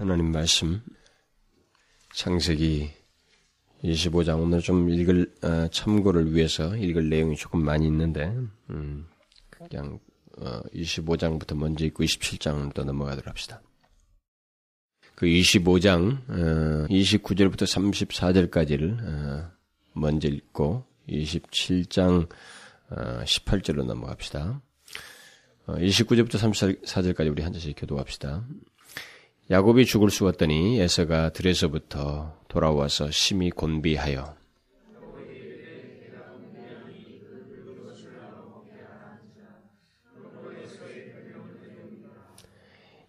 하나님 말씀 창세기 25장 오늘 좀 읽을 어, 참고를 위해서 읽을 내용이 조금 많이 있는데 음, 그냥 어, 25장부터 먼저 읽고 27장부터 넘어가도록 합시다. 그 25장 어, 29절부터 34절까지를 어, 먼저 읽고 27장 어, 18절로 넘어갑시다. 29절부터 어, 34절까지 우리 한 절씩 교도합시다. 야곱이 죽을 쑤었더니 에서가 들에서부터 돌아와서 심히 곤비하여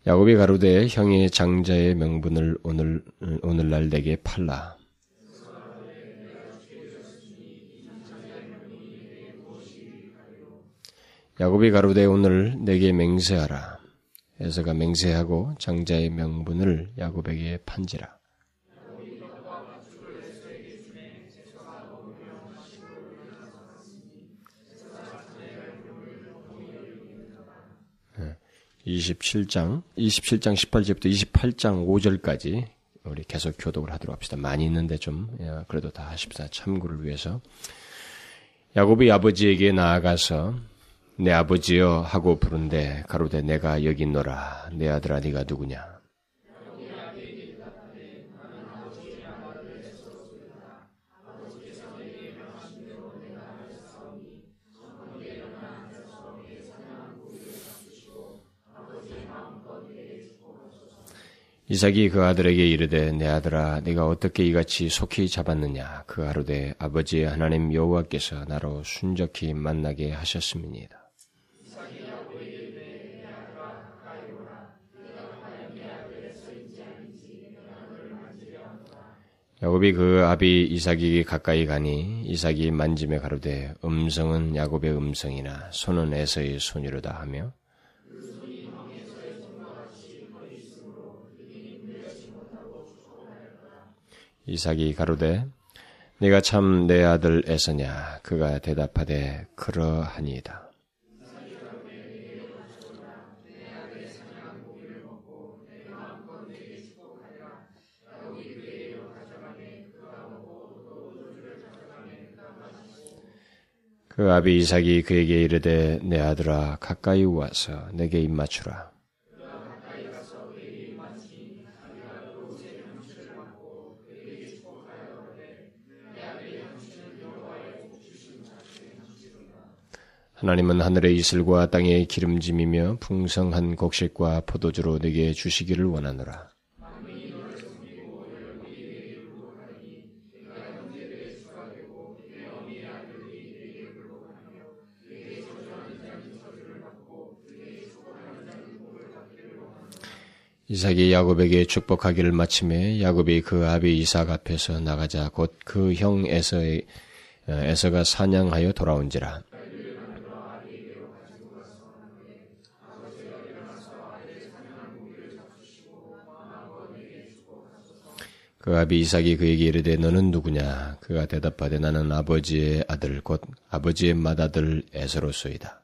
야곱이 가로되 형의 장자의 명분을 오늘 오늘날 내게 팔라. 야곱이 가로되 오늘 내게 맹세하라. 에서가 맹세하고 장자의 명분을 야곱에게 판지라. 네, 27장, 27장 18절부터 28장 5절까지 우리 계속 교독을 하도록 합시다. 많이 있는데 좀, 그래도 다 하십시다. 참고를 위해서. 야곱이 아버지에게 나아가서 내 아버지여 하고 부른데 가로되 내가 여기 있노라. 내 아들아 네가 누구냐? 이삭이 그 아들에게 이르되 내 아들아 네가 어떻게 이같이 속히 잡았느냐? 그 하루되 아버지의 하나님 여호와께서 나로 순적히 만나게 하셨음이니이다. 야곱이 그 아비 이삭이 가까이 가니 이삭이 만짐에 가로되 음성은 야곱의 음성이나 손은 에서의 손이로다 하며 이삭이 가로되 네가 참 내 아들 에서냐 그가 대답하되 그러하니이다. 그 아비 이삭이 그에게 이르되 내 아들아 가까이 와서 내게 입맞추라. 하나님은 하늘의 이슬과 땅의 기름짐이며 풍성한 곡식과 포도주로 내게 주시기를 원하노라. 이삭이 야곱에게 축복하기를 마침에 야곱이 그 아비 이삭 앞에서 나가자 곧 그 형 에서의 에서가 사냥하여 돌아온지라. 그 아비 이삭이 그에게 이르되 너는 누구냐? 그가 대답하되 나는 아버지의 아들 곧 아버지의 맏아들 에서로소이다.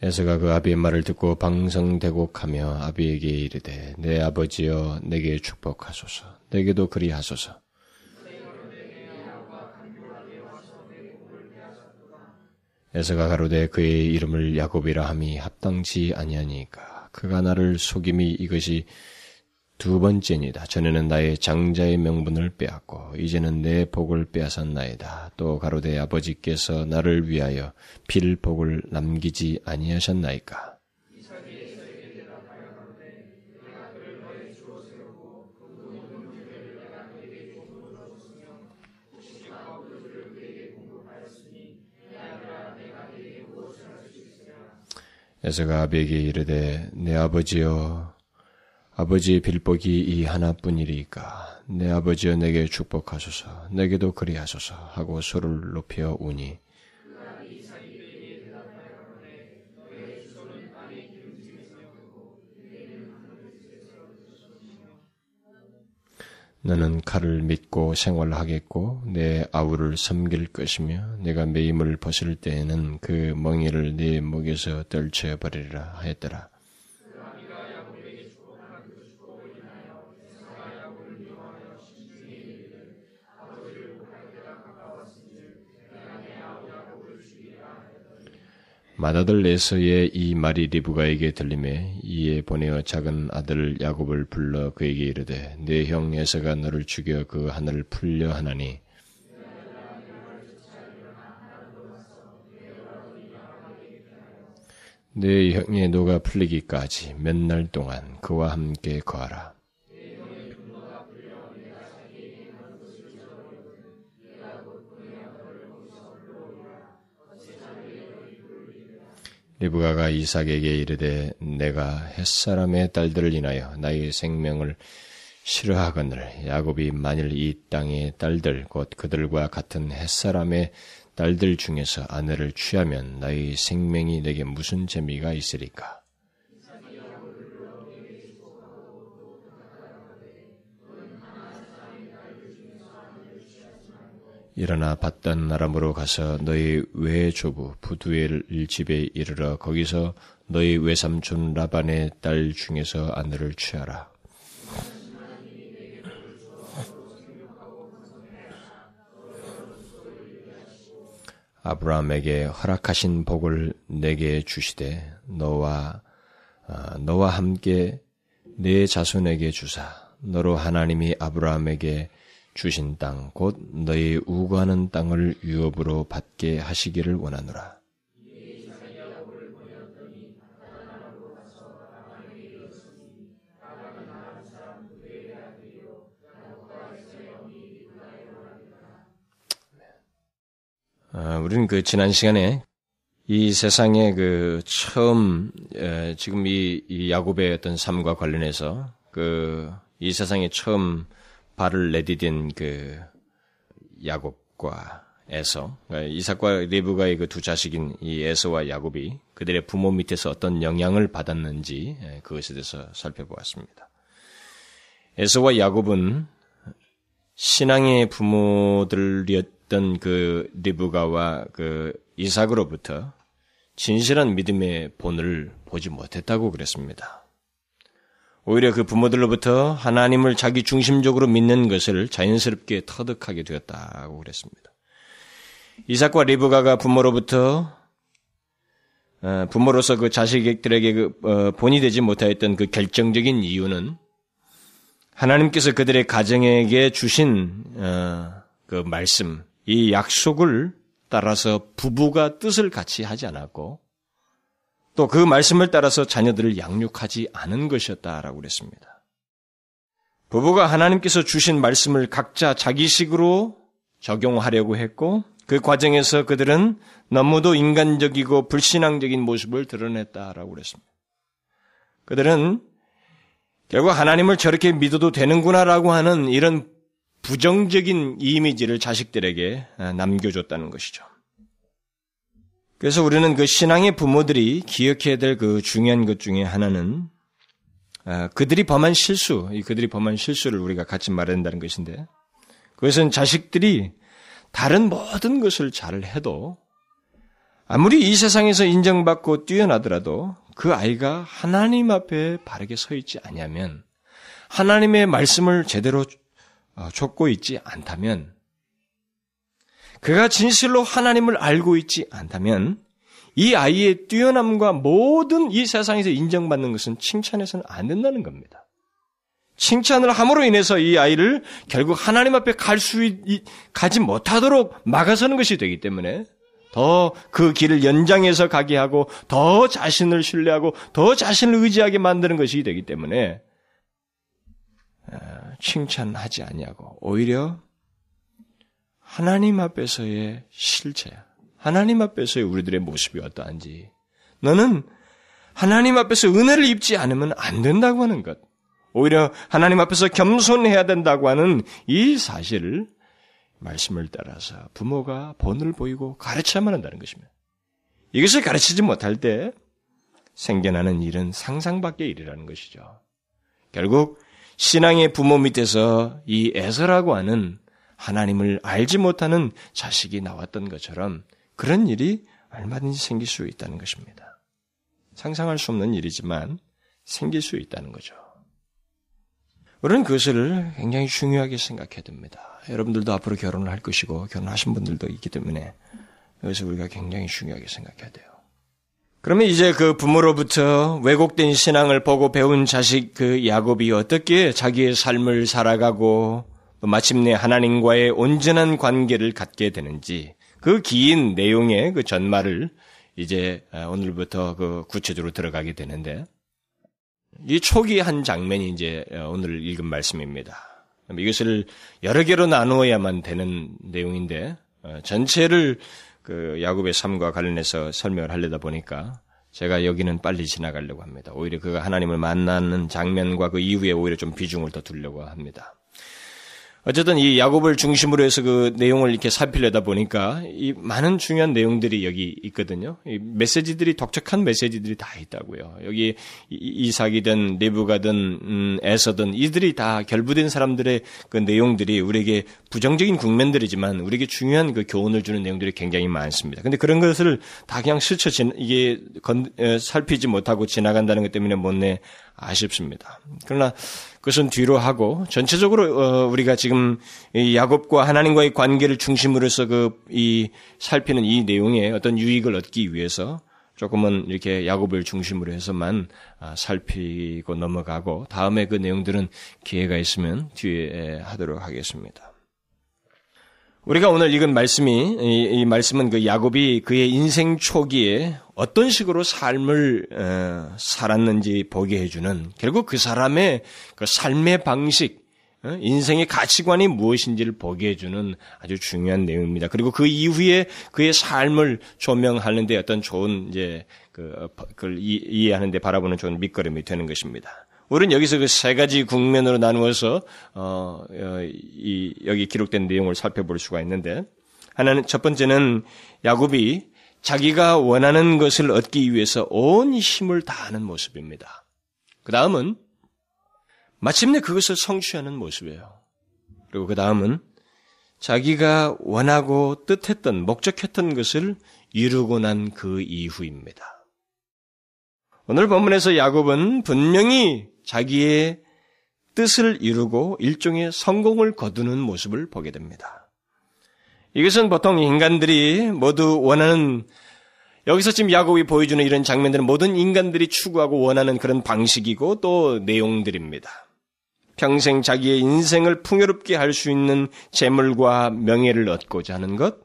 에서가 그 아비의 말을 듣고 방성대곡하며 아비에게 이르되 내 아버지여 내게 축복하소서. 내게도 그리하소서. 에서가 가로되 그의 이름을 야곱이라 함이 합당치 아니하니까. 그가 나를 속임이 이것이 두 번째니다. 전에는 나의 장자의 명분을 빼앗고 이제는 내 복을 빼앗았나이다. 또 가로되 아버지께서 나를 위하여 필 복을 남기지 아니하셨나이까. 에서가 아비에게 이르되 내 아버지여 아버지의 빌복이 이 하나뿐이리까? 내 아버지여 내게 축복하소서. 내게도 그리하소서 하고 소를 높여 우니. 너는 칼을 믿고 생활하겠고 내 아우를 섬길 것이며 내가 매임을 벗을 때에는 그 멍이를 네 목에서 떨쳐버리리라 하였더라. 마다들 에서의 이 말이 리브가에게 들림에 이에 보내어 작은 아들 야곱을 불러 그에게 이르되 내 형 에서가 너를 죽여 그 하늘을 풀려 하나니 내 형의 노가 풀리기까지 몇 날 동안 그와 함께 거하라. 리브가가 이삭에게 이르되 내가 햇사람의 딸들을 인하여 나의 생명을 싫어하거늘 야곱이 만일 이 땅의 딸들 곧 그들과 같은 햇사람의 딸들 중에서 아내를 취하면 나의 생명이 내게 무슨 재미가 있으리까 일어나 받던 아람으로 가서 너희 외조부 부두엘 집에 이르러 거기서 너희 외삼촌 라반의 딸 중에서 아내를 취하라. 아브라함에게 허락하신 복을 내게 주시되 너와 어, 너와 함께 내 자손에게 주사 너로 하나님이 아브라함에게 주신 땅, 곧 너희 우거하는 땅을 유업으로 받게 하시기를 원하노라. 아, 우리는 그 지난 시간에 이 세상에 그 처음 에, 지금 이, 이 야곱의 어떤 삶과 관련해서 그 이 세상에 처음 발을 내디딘 그 야곱과 에서 그러니까 이삭과 리브가의 그 두 자식인 이 에서와 야곱이 그들의 부모 밑에서 어떤 영향을 받았는지 예, 그것에 대해서 살펴보았습니다. 에서와 야곱은 신앙의 부모들이었던 그 리브가와 그 이삭으로부터 진실한 믿음의 본을 보지 못했다고 그랬습니다. 오히려 그 부모들로부터 하나님을 자기 중심적으로 믿는 것을 자연스럽게 터득하게 되었다고 그랬습니다. 이삭과 리브가가 부모로부터 어, 부모로서 그 자식들에게 그 어, 본이 되지 못하였던 그 결정적인 이유는 하나님께서 그들의 가정에게 주신 어, 그 말씀, 이 약속을 따라서 부부가 뜻을 같이 하지 않았고 또 그 말씀을 따라서 자녀들을 양육하지 않은 것이었다라고 그랬습니다. 부부가 하나님께서 주신 말씀을 각자 자기식으로 적용하려고 했고 그 과정에서 그들은 너무도 인간적이고 불신앙적인 모습을 드러냈다라고 그랬습니다. 그들은 결국 하나님을 저렇게 믿어도 되는구나라고 하는 이런 부정적인 이미지를 자식들에게 남겨줬다는 것이죠. 그래서 우리는 그 신앙의 부모들이 기억해야 될 그 중요한 것 중에 하나는 아, 그들이 범한 실수, 그들이 범한 실수를 우리가 같이 말해야 된다는 것인데 그것은 자식들이 다른 모든 것을 잘 해도 아무리 이 세상에서 인정받고 뛰어나더라도 그 아이가 하나님 앞에 바르게 서 있지 않냐면 하나님의 말씀을 제대로 쫓고 어, 있지 않다면 그가 진실로 하나님을 알고 있지 않다면 이 아이의 뛰어남과 모든 이 세상에서 인정받는 것은 칭찬해서는 안 된다는 겁니다. 칭찬을 함으로 인해서 이 아이를 결국 하나님 앞에 갈 수, 가지 못하도록 막아서는 것이 되기 때문에 더 그 길을 연장해서 가게 하고 더 자신을 신뢰하고 더 자신을 의지하게 만드는 것이 되기 때문에 어, 칭찬하지 아니하고 오히려 하나님 앞에서의 실체야. 하나님 앞에서의 우리들의 모습이 어떠한지. 너는 하나님 앞에서 은혜를 입지 않으면 안 된다고 하는 것. 오히려 하나님 앞에서 겸손해야 된다고 하는 이 사실을 말씀을 따라서 부모가 본을 보이고 가르쳐야만 한다는 것입니다. 이것을 가르치지 못할 때 생겨나는 일은 상상밖의 일이라는 것이죠. 결국 신앙의 부모 밑에서 이 에서라고 하는 하나님을 알지 못하는 자식이 나왔던 것처럼 그런 일이 얼마든지 생길 수 있다는 것입니다. 상상할 수 없는 일이지만 생길 수 있다는 거죠. 우리는 그것을 굉장히 중요하게 생각해야 됩니다. 여러분들도 앞으로 결혼을 할 것이고 결혼하신 분들도 있기 때문에 그래서 우리가 굉장히 중요하게 생각해야 돼요. 그러면 이제 그 부모로부터 왜곡된 신앙을 보고 배운 자식 그 야곱이 어떻게 자기의 삶을 살아가고 마침내 하나님과의 온전한 관계를 갖게 되는지 그 긴 내용의 그 전말을 이제 오늘부터 그 구체적으로 들어가게 되는데 이 초기 한 장면이 이제 오늘 읽은 말씀입니다. 이것을 여러 개로 나누어야만 되는 내용인데 어, 전체를 그 야곱의 삶과 관련해서 설명을 하려다 보니까 제가 여기는 빨리 지나가려고 합니다. 오히려 그가 하나님을 만나는 장면과 그 이후에 오히려 좀 비중을 더 두려고 합니다. 어쨌든 이 야곱을 중심으로 해서 그 내용을 이렇게 살피려다 보니까 이 많은 중요한 내용들이 여기 있거든요. 이 메시지들이 독특한 메시지들이 다 있다고요. 여기 이삭이든 리브가든 음, 에서든 이들이 다 결부된 사람들의 그 내용들이 우리에게 부정적인 국면들이지만 우리에게 중요한 그 교훈을 주는 내용들이 굉장히 많습니다. 근데 그런 것을 다 그냥 스쳐 지, 이게 건, 에, 살피지 못하고 지나간다는 것 때문에 못내 아쉽습니다. 그러나 그것은 뒤로 하고 전체적으로 어, 우리가 지금 야곱과 하나님과의 관계를 중심으로서 그 이 살피는 이 내용에 어떤 유익을 얻기 위해서 조금은 이렇게 야곱을 중심으로 해서만 아, 살피고 넘어가고 다음에 그 내용들은 기회가 있으면 뒤에 하도록 하겠습니다. 우리가 오늘 읽은 말씀이 이, 이 말씀은 그 야곱이 그의 인생 초기에 어떤 식으로 삶을 어, 살았는지 보게 해주는 결국 그 사람의 그 삶의 방식, 어, 인생의 가치관이 무엇인지를 보게 해주는 아주 중요한 내용입니다. 그리고 그 이후에 그의 삶을 조명하는데 어떤 좋은 이제 그, 어, 그걸 이해하는데 바라보는 좋은 밑거름이 되는 것입니다. 우리는 여기서 그 세 가지 국면으로 나누어서 어, 어, 이, 여기 기록된 내용을 살펴볼 수가 있는데 하나는 첫 번째는 야곱이 자기가 원하는 것을 얻기 위해서 온 힘을 다하는 모습입니다. 그 다음은 마침내 그것을 성취하는 모습이에요. 그리고 그 다음은 자기가 원하고 뜻했던 목적했던 것을 이루고 난 그 이후입니다. 오늘 본문에서 야곱은 분명히 자기의 뜻을 이루고 일종의 성공을 거두는 모습을 보게 됩니다. 이것은 보통 인간들이 모두 원하는 여기서 지금 야곱이 보여주는 이런 장면들은 모든 인간들이 추구하고 원하는 그런 방식이고 또 내용들입니다. 평생 자기의 인생을 풍요롭게 할 수 있는 재물과 명예를 얻고자 하는 것,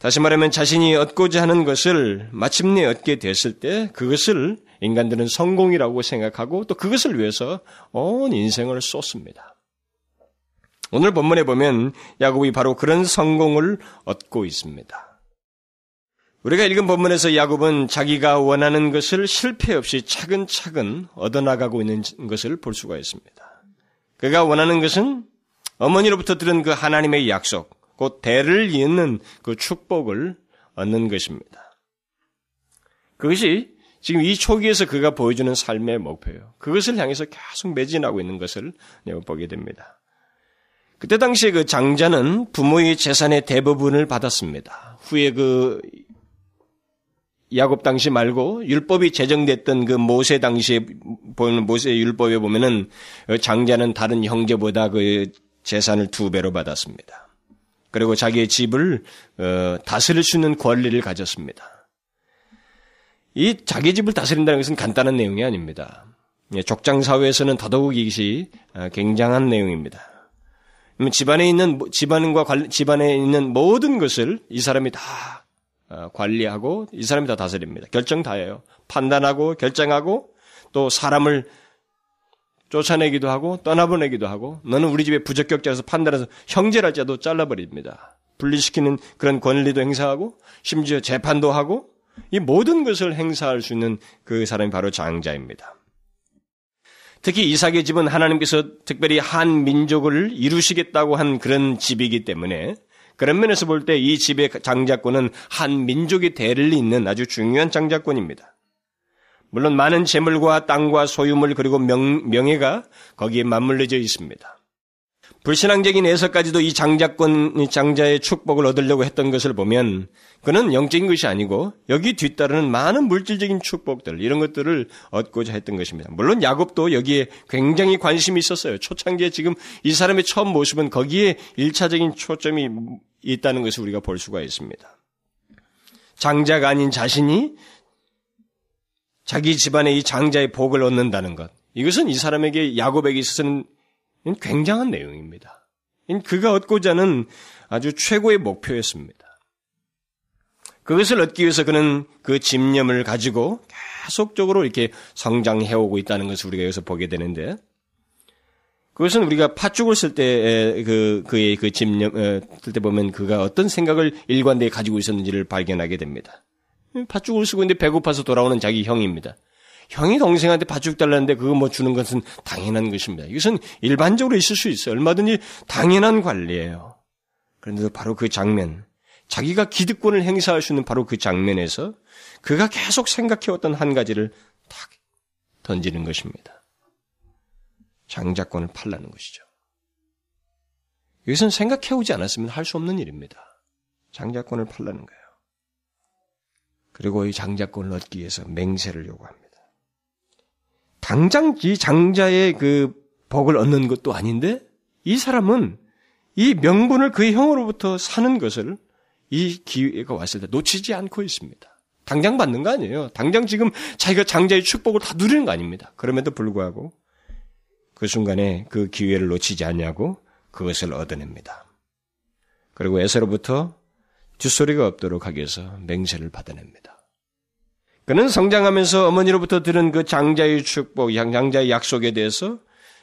다시 말하면 자신이 얻고자 하는 것을 마침내 얻게 됐을 때 그것을 인간들은 성공이라고 생각하고 또 그것을 위해서 온 인생을 쏟습니다. 오늘 본문에 보면 야곱이 바로 그런 성공을 얻고 있습니다. 우리가 읽은 본문에서 야곱은 자기가 원하는 것을 실패 없이 차근차근 얻어나가고 있는 것을 볼 수가 있습니다. 그가 원하는 것은 어머니로부터 들은 그 하나님의 약속, 곧 대를 잇는 그 축복을 얻는 것입니다. 그것이 지금 이 초기에서 그가 보여주는 삶의 목표예요. 그것을 향해서 계속 매진하고 있는 것을 보게 됩니다. 그때 당시에 그 장자는 부모의 재산의 대부분을 받았습니다. 후에 그 야곱 당시 말고 율법이 제정됐던 그 모세 당시에 보는 모세 율법에 보면은 장자는 다른 형제보다 그 재산을 두 배로 받았습니다. 그리고 자기의 집을 어, 다스릴 수 있는 권리를 가졌습니다. 이 자기 집을 다스린다는 것은 간단한 내용이 아닙니다. 예, 족장 사회에서는 더더욱 이것이 어, 굉장한 내용입니다. 집안에 있는 집안과 관, 집안에 있는 모든 것을 이 사람이 다 어, 관리하고 이 사람이 다 다스립니다. 결정 다 해요. 판단하고 결정하고 또 사람을 쫓아내기도 하고 떠나보내기도 하고 너는 우리 집에 부적격자라서 판단해서 형제랄지라도 잘라버립니다. 분리시키는 그런 권리도 행사하고 심지어 재판도 하고 이 모든 것을 행사할 수 있는 그 사람이 바로 장자입니다. 특히 이삭의 집은 하나님께서 특별히 한 민족을 이루시겠다고 한 그런 집이기 때문에 그런 면에서 볼 때 이 집의 장자권은 한 민족의 대를 잇는 아주 중요한 장자권입니다. 물론 많은 재물과 땅과 소유물 그리고 명, 명예가 거기에 맞물려져 있습니다. 불신앙적인 에서까지도 이 장자권 장자의 축복을 얻으려고 했던 것을 보면 그는 영적인 것이 아니고 여기 뒤따르는 많은 물질적인 축복들 이런 것들을 얻고자 했던 것입니다. 물론 야곱도 여기에 굉장히 관심이 있었어요. 초창기에 지금 이 사람의 처음 모습은 거기에 일차적인 초점이 있다는 것을 우리가 볼 수가 있습니다. 장자가 아닌 자신이 자기 집안의 이 장자의 복을 얻는다는 것. 이것은 이 사람에게 야곱에게 있어서는 굉장한 내용입니다. 그가 얻고자 하는 아주 최고의 목표였습니다. 그것을 얻기 위해서 그는 그 집념을 가지고 계속적으로 이렇게 성장해오고 있다는 것을 우리가 여기서 보게 되는데, 그것은 우리가 팥죽을 쓸 때, 그, 그의 그 집념, 쓸 때 보면 그가 어떤 생각을 일관되게 가지고 있었는지를 발견하게 됩니다. 팥죽을 쓰고 있는데 배고파서 돌아오는 자기 형입니다. 형이 동생한테 팥죽 달라는데 그거 뭐 주는 것은 당연한 것입니다. 이것은 일반적으로 있을 수 있어요. 얼마든지 당연한 관리예요. 그런데도 바로 그 장면, 자기가 기득권을 행사할 수 있는 바로 그 장면에서 그가 계속 생각해왔던 한 가지를 탁 던지는 것입니다. 장자권을 팔라는 것이죠. 이것은 생각해오지 않았으면 할 수 없는 일입니다. 장자권을 팔라는 거예요. 그리고 이 장자권을 얻기 위해서 맹세를 요구합니다. 당장 이 장자의 그 복을 얻는 것도 아닌데 이 사람은 이 명분을 그의 형으로부터 사는 것을 이 기회가 왔을 때 놓치지 않고 있습니다. 당장 받는 거 아니에요. 당장 지금 자기가 장자의 축복을 다 누리는 거 아닙니다. 그럼에도 불구하고 그 순간에 그 기회를 놓치지 않냐고 그것을 얻어냅니다. 그리고 에서로부터 뒷소리가 없도록 하기 위해서 맹세를 받아냅니다. 그는 성장하면서 어머니로부터 들은 그 장자의 축복, 장자의 약속에 대해서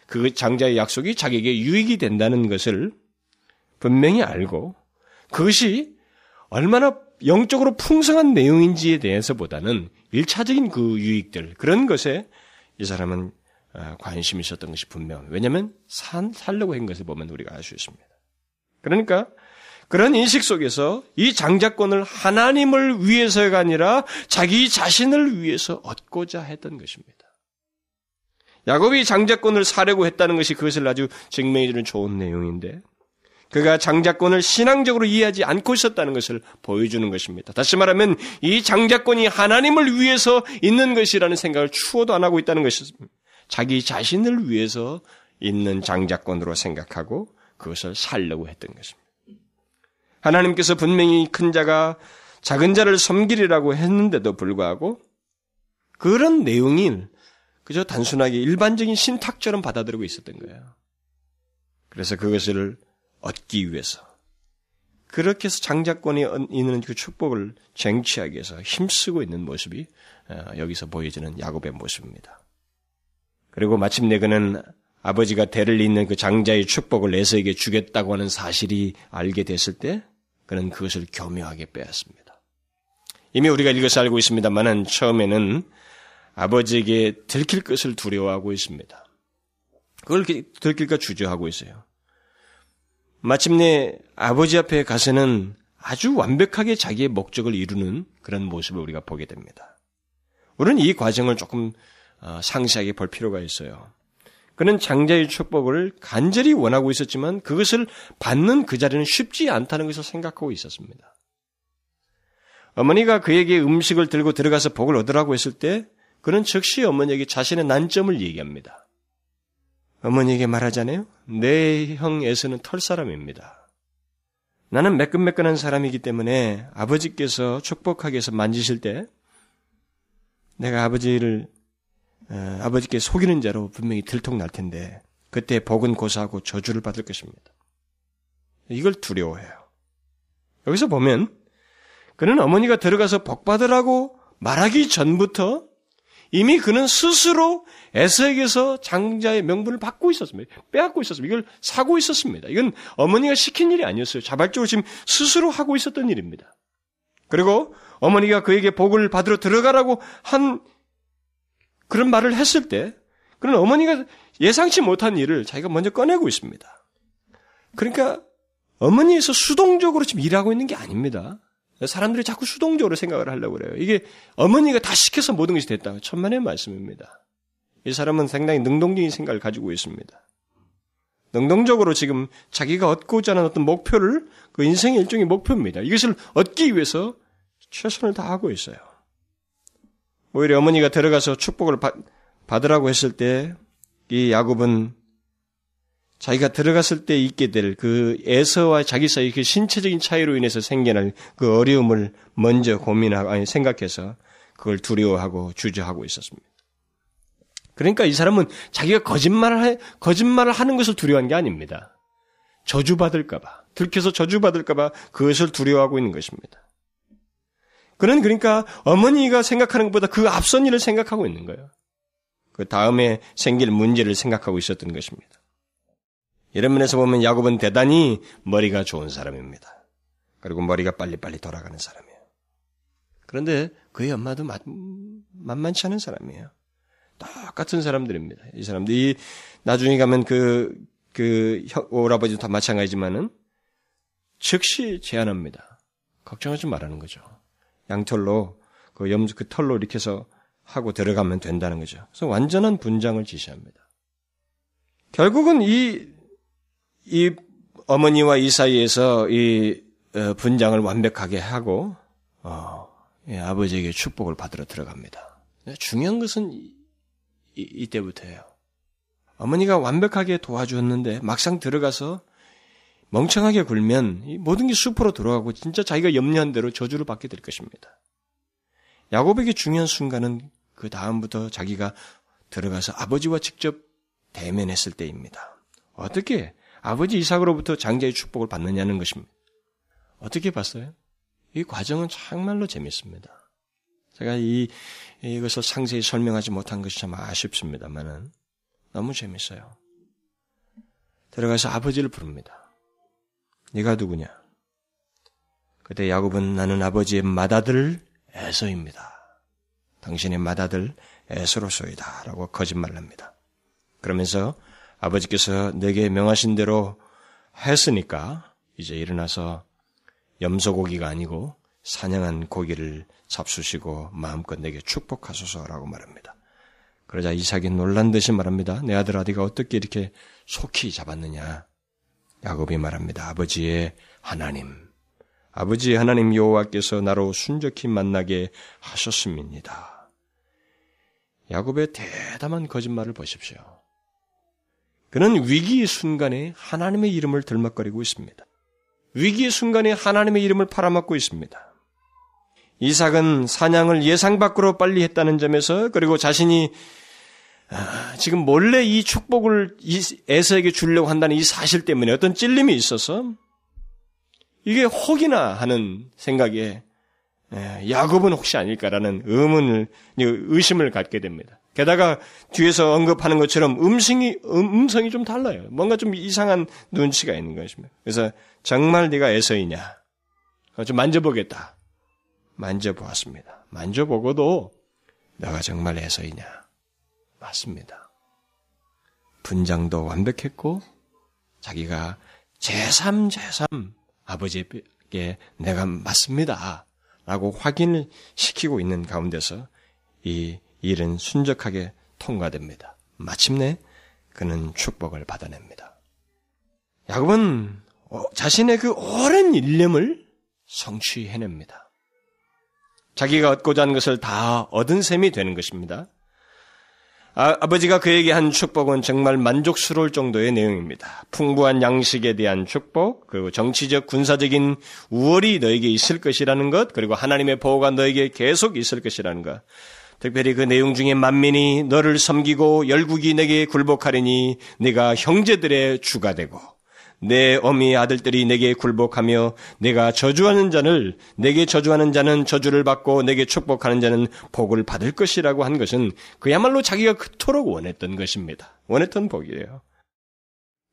그 장자의 약속이 자기에게 유익이 된다는 것을 분명히 알고 그것이 얼마나 영적으로 풍성한 내용인지에 대해서보다는 일차적인 그 유익들, 그런 것에 이 사람은 아, 관심이 있었던 것이 분명. 왜냐하면 산, 살려고 한 것을 보면 우리가 알 수 있습니다. 그러니까 그런 인식 속에서 이 장자권을 하나님을 위해서가 아니라 자기 자신을 위해서 얻고자 했던 것입니다. 야곱이 장자권을 사려고 했다는 것이 그것을 아주 증명해주는 좋은 내용인데 그가 장자권을 신앙적으로 이해하지 않고 있었다는 것을 보여주는 것입니다. 다시 말하면 이 장자권이 하나님을 위해서 있는 것이라는 생각을 추호도 안 하고 있다는 것입니다. 자기 자신을 위해서 있는 장자권으로 생각하고 그것을 살려고 했던 것입니다. 하나님께서 분명히 큰 자가 작은 자를 섬기리라고 했는데도 불구하고 그런 내용이 그저 단순하게 일반적인 신탁처럼 받아들이고 있었던 거예요. 그래서 그것을 얻기 위해서 그렇게 해서 장자권이 있는 그 축복을 쟁취하기 위해서 힘쓰고 있는 모습이 어, 여기서 보여지는 야곱의 모습입니다. 그리고 마침내 그는 아버지가 대를 잇는 그 장자의 축복을 에서에게 주겠다고 하는 사실이 알게 됐을 때 그는 그것을 교묘하게 빼앗습니다. 이미 우리가 이것을 알고 있습니다만은 처음에는 아버지에게 들킬 것을 두려워하고 있습니다. 그걸 들킬까 주저하고 있어요. 마침내 아버지 앞에 가서는 아주 완벽하게 자기의 목적을 이루는 그런 모습을 우리가 보게 됩니다. 우리는 이 과정을 조금 어, 상세하게 볼 필요가 있어요. 그는 장자의 축복을 간절히 원하고 있었지만 그것을 받는 그 자리는 쉽지 않다는 것을 생각하고 있었습니다. 어머니가 그에게 음식을 들고 들어가서 복을 얻으라고 했을 때 그는 즉시 어머니에게 자신의 난점을 얘기합니다. 어머니에게 말하잖아요. 내 형에서는 털 사람입니다. 나는 매끈매끈한 사람이기 때문에 아버지께서 축복하기 위해서 만지실 때 내가 아버지를 어, 아버지께 속이는 자로 분명히 들통날 텐데 그때 복은 고사하고 저주를 받을 것입니다. 이걸 두려워해요. 여기서 보면 그는 어머니가 들어가서 복 받으라고 말하기 전부터 이미 그는 스스로 에서에게서 장자의 명분을 받고 있었습니다. 빼앗고 있었습니다. 이걸 사고 있었습니다. 이건 어머니가 시킨 일이 아니었어요. 자발적으로 지금 스스로 하고 있었던 일입니다. 그리고 어머니가 그에게 복을 받으러 들어가라고 한 그런 말을 했을 때 그런 어머니가 예상치 못한 일을 자기가 먼저 꺼내고 있습니다. 그러니까 어머니에서 수동적으로 지금 일하고 있는 게 아닙니다. 사람들이 자꾸 수동적으로 생각을 하려고 그래요. 이게 어머니가 다 시켜서 모든 것이 됐다. 천만의 말씀입니다. 이 사람은 상당히 능동적인 생각을 가지고 있습니다. 능동적으로 지금 자기가 얻고자 하는 어떤 목표를 그 인생의 일종의 목표입니다. 이것을 얻기 위해서 최선을 다하고 있어요. 오히려 어머니가 들어가서 축복을 받, 받으라고 했을 때 이 야곱은 자기가 들어갔을 때 있게 될 그 에서와 자기 사이 그 신체적인 차이로 인해서 생겨날 그 어려움을 먼저 고민하고 아니 생각해서 그걸 두려워하고 주저하고 있었습니다. 그러니까 이 사람은 자기가 거짓말을 해, 거짓말을 하는 것을 두려워한 게 아닙니다. 저주받을까봐 들켜서 저주받을까봐 그것을 두려워하고 있는 것입니다. 그는 그러니까 어머니가 생각하는 것보다 그 앞선 일을 생각하고 있는 거예요. 그 다음에 생길 문제를 생각하고 있었던 것입니다. 이런 면에서 보면 야곱은 대단히 머리가 좋은 사람입니다. 그리고 머리가 빨리빨리 돌아가는 사람이에요. 그런데 그의 엄마도 만만치 않은 사람이에요. 똑같은 사람들입니다. 이 사람들이 나중에 가면 그, 그, 오라버지도 다 마찬가지지만은 즉시 제안합니다. 걱정하지 말라는 거죠. 양털로 그 염소 그 털로 이렇게 해서 하고 들어가면 된다는 거죠. 그래서 완전한 분장을 지시합니다. 결국은 이, 이 어머니와 이 사이에서 이 어, 분장을 완벽하게 하고, 어, 예, 아버지에게 축복을 받으러 들어갑니다. 중요한 것은 이, 이, 때부터예요 어머니가 완벽하게 도와주었는데 막상 들어가서 멍청하게 굴면 모든 게 숲으로 돌아가고 진짜 자기가 염려한 대로 저주를 받게 될 것입니다. 야곱에게 중요한 순간은 그 다음부터 자기가 들어가서 아버지와 직접 대면했을 때입니다. 어떻게 아버지 이삭으로부터 장자의 축복을 받느냐는 것입니다. 어떻게 봤어요? 이 과정은 정말로 재밌습니다. 제가 이, 이것을 상세히 설명하지 못한 것이 참 아쉽습니다만은 너무 재밌어요. 들어가서 아버지를 부릅니다. 네가 누구냐? 그때 야곱은 나는 아버지의 맏아들 에서입니다. 당신의 맏아들 에서로소이다. 라고 거짓말을 합니다. 그러면서 아버지께서 내게 명하신 대로 했으니까 이제 일어나서 염소고기가 아니고 사냥한 고기를 잡수시고 마음껏 내게 축복하소서라고 말합니다. 그러자 이삭이 놀란 듯이 말합니다. 내 아들 아디가 어떻게 이렇게 속히 잡았느냐? 야곱이 말합니다. 아버지의 하나님, 아버지 하나님 여호와께서 나로 순적히 만나게 하셨습니다. 야곱의 대담한 거짓말을 보십시오. 그는 위기의 순간에 하나님의 이름을 들먹거리고 있습니다. 위기의 순간에 하나님의 이름을 팔아먹고 있습니다. 이삭은 사냥을 예상 밖으로 빨리 했다는 점에서 그리고 자신이 아, 지금 몰래 이 축복을 에서에게 주려고 한다는 이 사실 때문에 어떤 찔림이 있어서 이게 혹이나 하는 생각에 예, 야곱은 혹시 아닐까라는 의문을 의심을 갖게 됩니다. 게다가 뒤에서 언급하는 것처럼 음성이 음성이 좀 달라요. 뭔가 좀 이상한 눈치가 있는 것입니다. 그래서 정말 네가 에서이냐? 좀 만져보겠다. 만져보았습니다. 만져보고도 내가 정말 에서이냐? 맞습니다. 분장도 완벽했고 자기가 제3, 제3 아버지에게 내가 맞습니다. 라고 확인을 시키고 있는 가운데서 이 일은 순적하게 통과됩니다. 마침내 그는 축복을 받아냅니다. 야곱은 어, 자신의 그 오랜 일념을 성취해냅니다. 자기가 얻고자 하는 것을 다 얻은 셈이 되는 것입니다. 아, 버지가 그에게 한 축복은 정말 만족스러울 정도의 내용입니다. 풍부한 양식에 대한 축복, 그리고 정치적, 군사적인 우월이 너에게 있을 것이라는 것, 그리고 하나님의 보호가 너에게 계속 있을 것이라는 것. 특별히 그 내용 중에 만민이 너를 섬기고 열국이 내게 굴복하리니 네가 형제들의 주가 되고 내 어미의 아들들이 내게 굴복하며 내가 저주하는 자를 내게 저주하는 자는 저주를 받고 내게 축복하는 자는 복을 받을 것이라고 한 것은 그야말로 자기가 그토록 원했던 것입니다. 원했던 복이에요.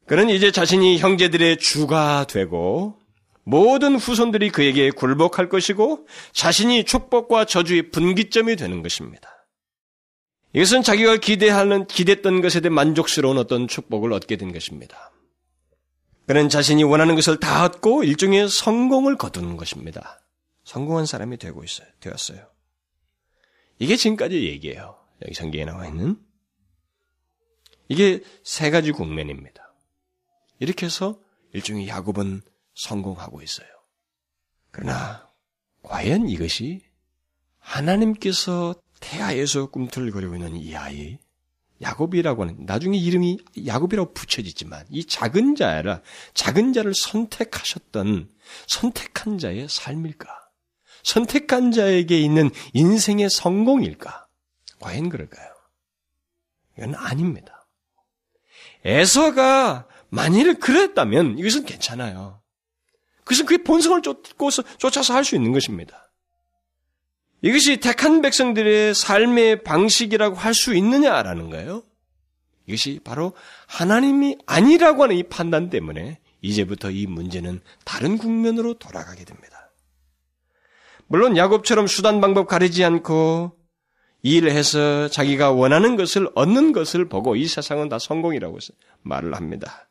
그는 이제 자신이 형제들의 주가 되고 모든 후손들이 그에게 굴복할 것이고 자신이 축복과 저주의 분기점이 되는 것입니다. 이것은 자기가 기대하는 기대했던 것에 대해 만족스러운 어떤 축복을 얻게 된 것입니다. 그는 자신이 원하는 것을 다 얻고 일종의 성공을 거두는 것입니다. 성공한 사람이 되고 있어요. 되었어요. 이게 지금까지 얘기예요. 여기 성경에 나와 있는. 이게 세 가지 국면입니다. 이렇게 해서 일종의 야곱은 성공하고 있어요. 그러나 과연 이것이 하나님께서 태아에서 꿈틀거리고 있는 이 아이 야곱이라고 하는 나중에 이름이 야곱이라고 붙여지지만 이 작은 자라 작은 자를 선택하셨던 선택한 자의 삶일까? 선택한 자에게 있는 인생의 성공일까? 과연 그럴까요? 이건 아닙니다. 에서가 만일 그랬다면 이것은 괜찮아요. 그것은 그의 본성을 쫓고서, 쫓아서 할 수 있는 것입니다. 이것이 택한 백성들의 삶의 방식이라고 할 수 있느냐라는 거예요. 이것이 바로 하나님이 아니라고 하는 이 판단 때문에 이제부터 이 문제는 다른 국면으로 돌아가게 됩니다. 물론 야곱처럼 수단 방법 가리지 않고 일을 해서 자기가 원하는 것을 얻는 것을 보고 이 세상은 다 성공이라고 말을 합니다.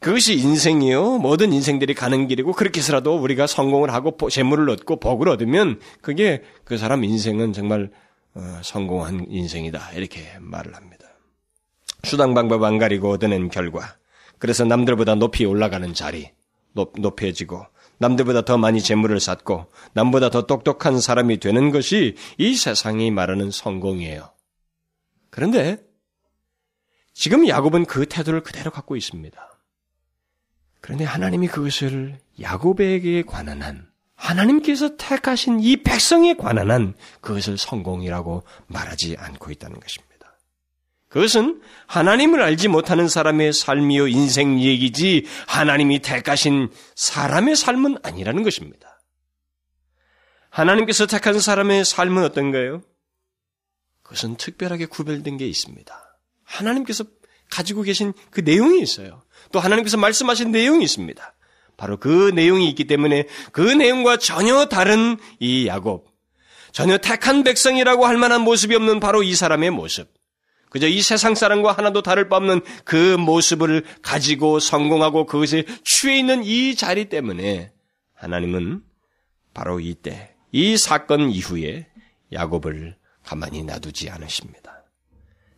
그것이 인생이요. 모든 인생들이 가는 길이고 그렇게 해서라도 우리가 성공을 하고 재물을 얻고 복을 얻으면 그게 그 사람 인생은 정말 어, 성공한 인생이다. 이렇게 말을 합니다. 수당 방법 안 가리고 얻어낸 결과. 그래서 남들보다 높이 올라가는 자리, 높, 높여지고 남들보다 더 많이 재물을 쌓고 남보다 더 똑똑한 사람이 되는 것이 이 세상이 말하는 성공이에요. 그런데 지금 야곱은 그 태도를 그대로 갖고 있습니다. 그런데 하나님이 그것을 야곱에게 관한 한 하나님께서 택하신 이 백성에 관한 한 그것을 성공이라고 말하지 않고 있다는 것입니다. 그것은 하나님을 알지 못하는 사람의 삶이요 인생 얘기지 하나님이 택하신 사람의 삶은 아니라는 것입니다. 하나님께서 택한 사람의 삶은 어떤가요? 그것은 특별하게 구별된 게 있습니다. 하나님께서 가지고 계신 그 내용이 있어요. 또 하나님께서 말씀하신 내용이 있습니다. 바로 그 내용이 있기 때문에 그 내용과 전혀 다른 이 야곱, 전혀 택한 백성이라고 할 만한 모습이 없는 바로 이 사람의 모습. 그저 이 세상 사람과 하나도 다를 바 없는 그 모습을 가지고 성공하고 그것에 취해 있는 이 자리 때문에 하나님은 바로 이때 이 사건 이후에 야곱을 가만히 놔두지 않으십니다.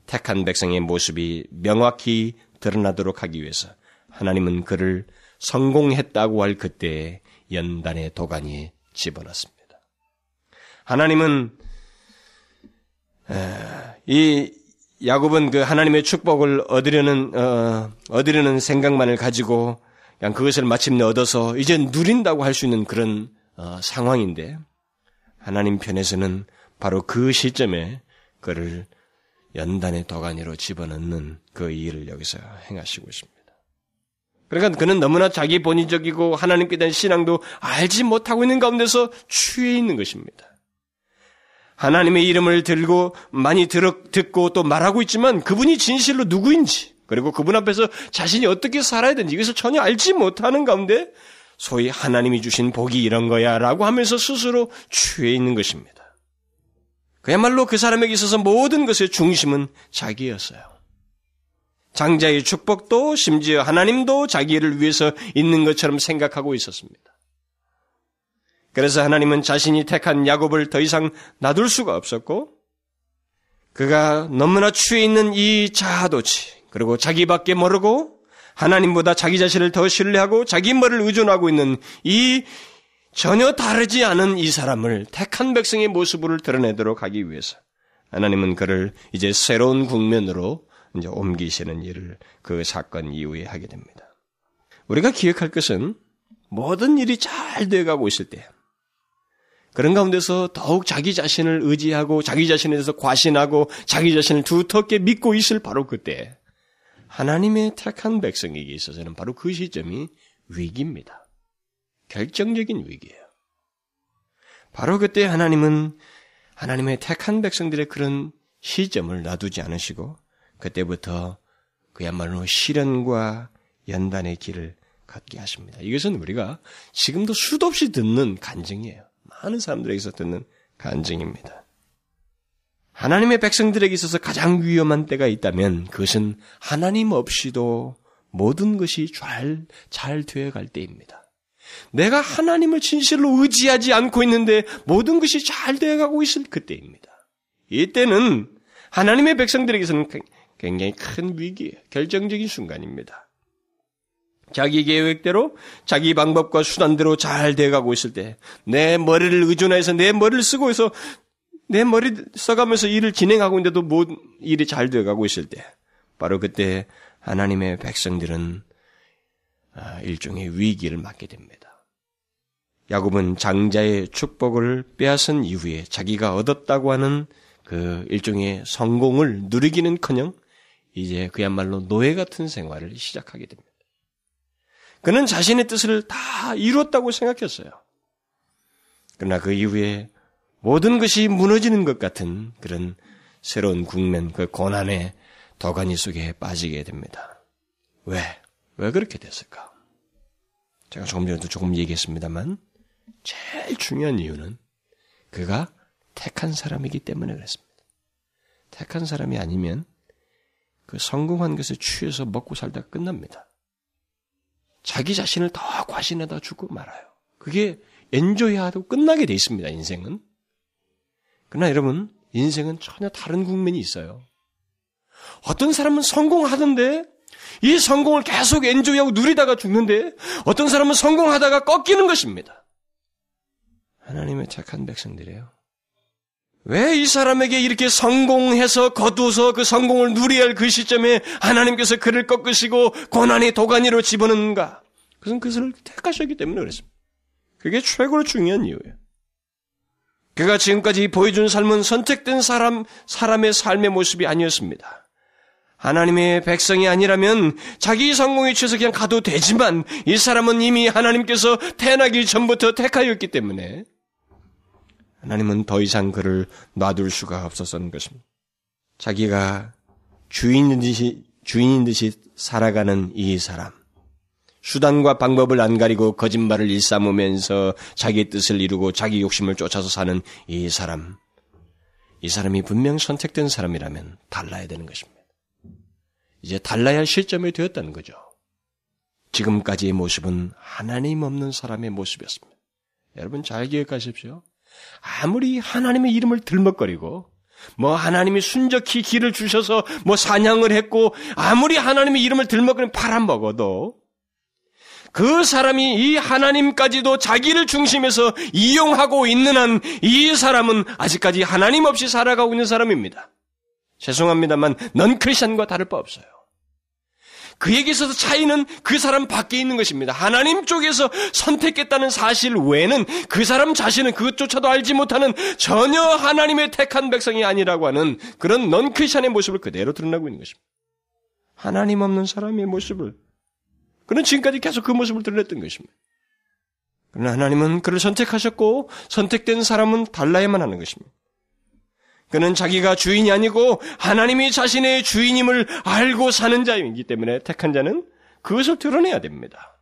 택한 백성의 모습이 명확히 드러나도록 하기 위해서 하나님은 그를 성공했다고 할 그때에 연단의 도가니에 집어넣습니다. 하나님은 이 야곱은 그 하나님의 축복을 얻으려는 어, 얻으려는 생각만을 가지고 그냥 그것을 마침내 얻어서 이제 누린다고 할 수 있는 그런 어, 상황인데 하나님 편에서는 바로 그 시점에 그를 연단의 도가니로 집어넣는 그 일을 여기서 행하시고 있습니다. 그러니까 그는 너무나 자기 본의적이고 하나님께 대한 신앙도 알지 못하고 있는 가운데서 취해 있는 것입니다. 하나님의 이름을 들고 많이 들어, 듣고 또 말하고 있지만 그분이 진실로 누구인지 그리고 그분 앞에서 자신이 어떻게 살아야 되는지 이것을 전혀 알지 못하는 가운데 소위 하나님이 주신 복이 이런 거야 라고 하면서 스스로 취해 있는 것입니다. 그야말로 그 사람에게 있어서 모든 것의 중심은 자기였어요. 장자의 축복도 심지어 하나님도 자기를 위해서 있는 것처럼 생각하고 있었습니다. 그래서 하나님은 자신이 택한 야곱을 더 이상 놔둘 수가 없었고 그가 너무나 취해 있는 이 자아도치 그리고 자기밖에 모르고 하나님보다 자기 자신을 더 신뢰하고 자기 머리를 의존하고 있는 이 전혀 다르지 않은 이 사람을 택한 백성의 모습을 드러내도록 하기 위해서 하나님은 그를 이제 새로운 국면으로 이제 옮기시는 일을 그 사건 이후에 하게 됩니다. 우리가 기억할 것은 모든 일이 잘 돼가고 있을 때 그런 가운데서 더욱 자기 자신을 의지하고 자기 자신에 대해서 과신하고 자기 자신을 두텁게 믿고 있을 바로 그때 하나님의 택한 백성에게 있어서는 바로 그 시점이 위기입니다. 결정적인 위기예요. 바로 그때 하나님은 하나님의 택한 백성들의 그런 시점을 놔두지 않으시고 그때부터 그야말로 시련과 연단의 길을 갖게 하십니다. 이것은 우리가 지금도 수도 없이 듣는 간증이에요. 많은 사람들에게서 듣는 간증입니다. 하나님의 백성들에게 있어서 가장 위험한 때가 있다면 그것은 하나님 없이도 모든 것이 잘, 잘 되어갈 때입니다. 내가 하나님을 진실로 의지하지 않고 있는데 모든 것이 잘 되어가고 있을 그때입니다. 이때는 하나님의 백성들에게서는 굉장히 큰 위기예요. 결정적인 순간입니다. 자기 계획대로 자기 방법과 수단대로 잘 돼가고 있을 때 내 머리를 의존해서 내 머리를 쓰고 해서 내 머리 써가면서 일을 진행하고 있는데도 뭐 일이 잘 돼가고 있을 때 바로 그때 하나님의 백성들은 아, 일종의 위기를 맞게 됩니다. 야곱은 장자의 축복을 빼앗은 이후에 자기가 얻었다고 하는 그 일종의 성공을 누리기는커녕 이제 그야말로 노예 같은 생활을 시작하게 됩니다. 그는 자신의 뜻을 다 이뤘다고 생각했어요. 그러나 그 이후에 모든 것이 무너지는 것 같은 그런 새로운 국면, 그 고난의 도가니 속에 빠지게 됩니다. 왜? 왜 그렇게 됐을까? 제가 조금 전에도 조금 얘기했습니다만, 제일 중요한 이유는 그가 택한 사람이기 때문에 그랬습니다. 택한 사람이 아니면 그 성공한 것에 취해서 먹고 살다 끝납니다. 자기 자신을 더 과신하다 죽고 말아요. 그게 엔조이하고 끝나게 돼 있습니다, 인생은. 그러나 여러분, 인생은 전혀 다른 국면이 있어요. 어떤 사람은 성공하던데 이 성공을 계속 엔조이하고 누리다가 죽는데 어떤 사람은 성공하다가 꺾이는 것입니다. 하나님의 착한 백성들이에요. 왜 이 사람에게 이렇게 성공해서 거두어서 그 성공을 누려야 할 그 시점에 하나님께서 그를 꺾으시고 고난의 도가니로 집어넣는가? 그것은 그것을 택하셨기 때문에 그랬습니다. 그게 최고로 중요한 이유예요. 그가 지금까지 보여준 삶은 선택된 사람, 사람의 삶의 모습이 아니었습니다. 하나님의 백성이 아니라면 자기 성공에 취해서 그냥 가도 되지만 이 사람은 이미 하나님께서 태어나기 전부터 택하였기 때문에 하나님은 더 이상 그를 놔둘 수가 없었던 것입니다. 자기가 주인인 듯이, 주인인 듯이 살아가는 이 사람. 수단과 방법을 안 가리고 거짓말을 일삼으면서 자기 뜻을 이루고 자기 욕심을 쫓아서 사는 이 사람. 이 사람이 분명 선택된 사람이라면 달라야 되는 것입니다. 이제 달라야 할 시점이 되었다는 거죠. 지금까지의 모습은 하나님 없는 사람의 모습이었습니다. 여러분 잘 기억하십시오. 아무리 하나님의 이름을 들먹거리고 뭐 하나님이 순적히 길을 주셔서 뭐 사냥을 했고 아무리 하나님의 이름을 들먹거리면 팔아먹어도 그 사람이 이 하나님까지도 자기를 중심에서 이용하고 있는 한 이 사람은 아직까지 하나님 없이 살아가고 있는 사람입니다. 죄송합니다만 넌 크리스천과 다를 바 없어요. 그에게 있어서 차이는 그 사람 밖에 있는 것입니다. 하나님 쪽에서 선택했다는 사실 외에는 그 사람 자신은 그것조차도 알지 못하는 전혀 하나님의 택한 백성이 아니라고 하는 그런 넌 크리스천의 모습을 그대로 드러나고 있는 것입니다. 하나님 없는 사람의 모습을 그는 지금까지 계속 그 모습을 드러냈던 것입니다. 그러나 하나님은 그를 선택하셨고 선택된 사람은 달라야만 하는 것입니다. 그는 자기가 주인이 아니고 하나님이 자신의 주인임을 알고 사는 자이기 때문에 택한 자는 그것을 드러내야 됩니다.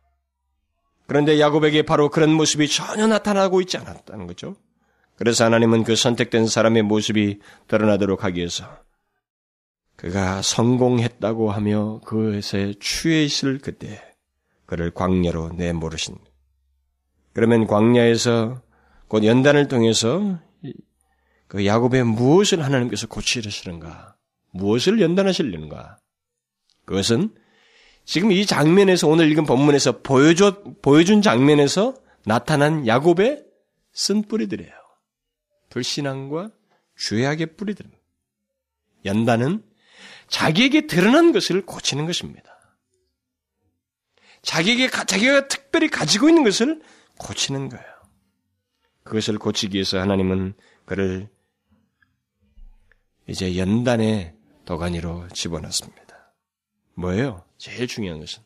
그런데 야곱에게 바로 그런 모습이 전혀 나타나고 있지 않았다는 거죠. 그래서 하나님은 그 선택된 사람의 모습이 드러나도록 하기 위해서 그가 성공했다고 하며 그것에 취해 있을 그때 그를 광야로 내모르신. 그러면 광야에서 곧 연단을 통해서 그 야곱의 무엇을 하나님께서 고치시는가? 무엇을 연단하시려는가? 그것은 지금 이 장면에서 오늘 읽은 본문에서 보여줘, 보여준 장면에서 나타난 야곱의 쓴 뿌리들이에요. 불신앙과 죄악의 뿌리들. 연단은 자기에게 드러난 것을 고치는 것입니다. 자기에게, 자기가 특별히 가지고 있는 것을 고치는 거예요. 그것을 고치기 위해서 하나님은 그를 이제 연단의 도가니로 집어넣습니다. 뭐예요? 제일 중요한 것은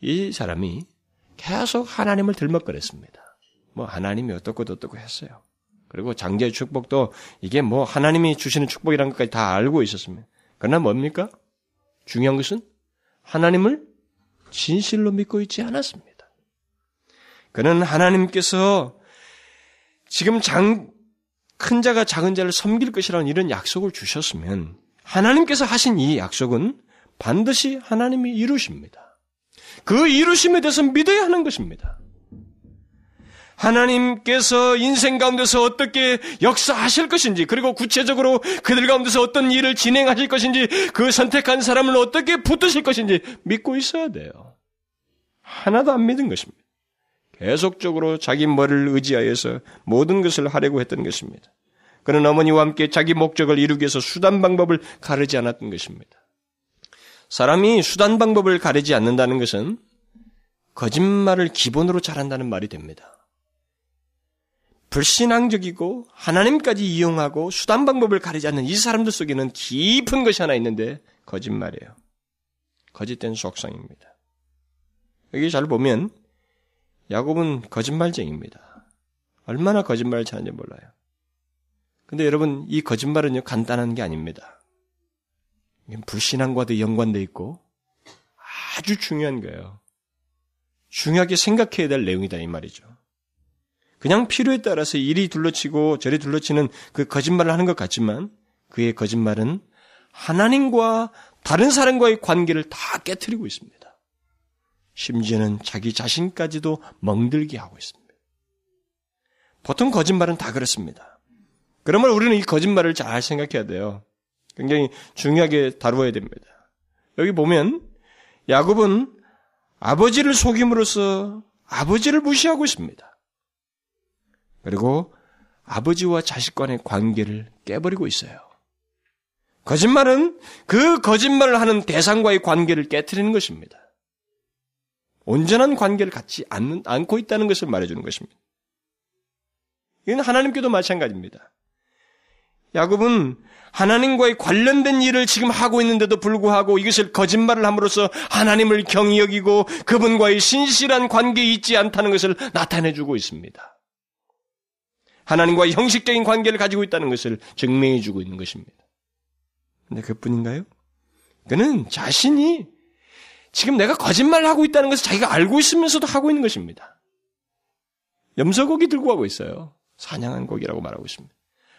이 사람이 계속 하나님을 들먹거렸습니다. 뭐 하나님이 어떻고 어떻고 했어요. 그리고 장제의 축복도 이게 뭐 하나님이 주시는 축복이라는 것까지 다 알고 있었습니다. 그러나 뭡니까? 중요한 것은 하나님을 진실로 믿고 있지 않았습니다. 그는 하나님께서 지금 장, 큰 자가 작은 자를 섬길 것이라는 이런 약속을 주셨으면 하나님께서 하신 이 약속은 반드시 하나님이 이루십니다. 그 이루심에 대해서 믿어야 하는 것입니다. 하나님께서 인생 가운데서 어떻게 역사하실 것인지, 그리고 구체적으로 그들 가운데서 어떤 일을 진행하실 것인지, 그 선택한 사람을 어떻게 붙으실 것인지 믿고 있어야 돼요. 하나도 안 믿은 것입니다. 계속적으로 자기 머리를 의지하여서 모든 것을 하려고 했던 것입니다. 그는 어머니와 함께 자기 목적을 이루기 위해서 수단 방법을 가르지 않았던 것입니다. 사람이 수단 방법을 가르지 않는다는 것은 거짓말을 기본으로 잘한다는 말이 됩니다. 불신앙적이고 하나님까지 이용하고 수단 방법을 가리지 않는 이 사람들 속에는 깊은 것이 하나 있는데 거짓말이에요. 거짓된 속성입니다. 여기 잘 보면 야곱은 거짓말쟁입니다. 얼마나 거짓말을 잘하는지 몰라요. 근데 여러분 이 거짓말은요 간단한 게 아닙니다. 불신앙과도 연관돼 있고 아주 중요한 거예요. 중요하게 생각해야 될 내용이다 이 말이죠. 그냥 필요에 따라서 이리 둘러치고 저리 둘러치는 그 거짓말을 하는 것 같지만 그의 거짓말은 하나님과 다른 사람과의 관계를 다 깨뜨리고 있습니다. 심지어는 자기 자신까지도 멍들게 하고 있습니다. 보통 거짓말은 다 그렇습니다. 그러면 우리는 이 거짓말을 잘 생각해야 돼요. 굉장히 중요하게 다루어야 됩니다. 여기 보면 야곱은 아버지를 속임으로써 아버지를 무시하고 있습니다. 그리고 아버지와 자식 간의 관계를 깨버리고 있어요. 거짓말은 그 거짓말을 하는 대상과의 관계를 깨뜨리는 것입니다. 온전한 관계를 갖지 않는, 않고 있다는 것을 말해주는 것입니다. 이건 하나님께도 마찬가지입니다. 야곱은 하나님과의 관련된 일을 지금 하고 있는데도 불구하고 이것을 거짓말을 함으로써 하나님을 경히 여기고 그분과의 신실한 관계에 있지 않다는 것을 나타내주고 있습니다. 하나님과 형식적인 관계를 가지고 있다는 것을 증명해 주고 있는 것입니다. 근데 그뿐인가요? 그는 자신이 지금 내가 거짓말을 하고 있다는 것을 자기가 알고 있으면서도 하고 있는 것입니다. 염소고기 들고 가고 있어요. 사냥한 고기라고 말하고 있습니다.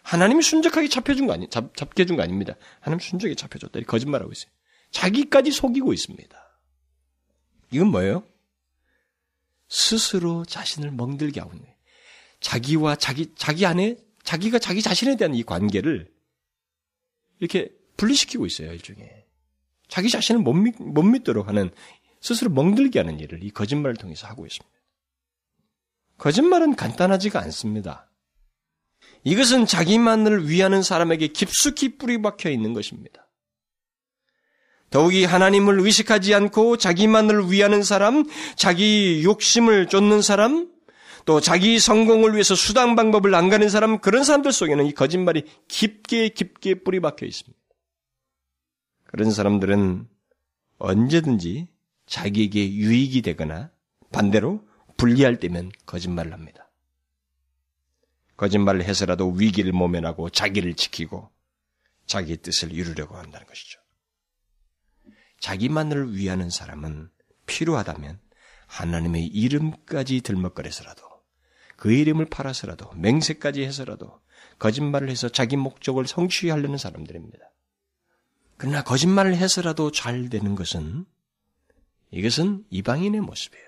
하나님이 순적하게 잡혀준 거 아니, 잡, 잡게 준거 아닙니다. 하나님 순적하게 잡혀줬다. 거짓말하고 있어요. 자기까지 속이고 있습니다. 이건 뭐예요? 스스로 자신을 멍들게 하고 거예요. 자기와 자기, 자기 안에, 자기가 자기 자신에 대한 이 관계를 이렇게 분리시키고 있어요, 일종의. 자기 자신을 못, 믿, 못 믿도록 하는, 스스로 멍들게 하는 일을 이 거짓말을 통해서 하고 있습니다. 거짓말은 간단하지가 않습니다. 이것은 자기만을 위하는 사람에게 깊숙이 뿌리 박혀 있는 것입니다. 더욱이 하나님을 의식하지 않고 자기만을 위하는 사람, 자기 욕심을 쫓는 사람, 또 자기 성공을 위해서 수당 방법을 안 가는 사람, 그런 사람들 속에는 이 거짓말이 깊게 깊게 뿌리 박혀 있습니다. 그런 사람들은 언제든지 자기에게 유익이 되거나 반대로 불리할 때면 거짓말을 합니다. 거짓말을 해서라도 위기를 모면하고 자기를 지키고 자기 뜻을 이루려고 한다는 것이죠. 자기만을 위하는 사람은 필요하다면 하나님의 이름까지 들먹거려서라도 그 이름을 팔아서라도 맹세까지 해서라도 거짓말을 해서 자기 목적을 성취하려는 사람들입니다. 그러나 거짓말을 해서라도 잘 되는 것은 이것은 이방인의 모습이에요.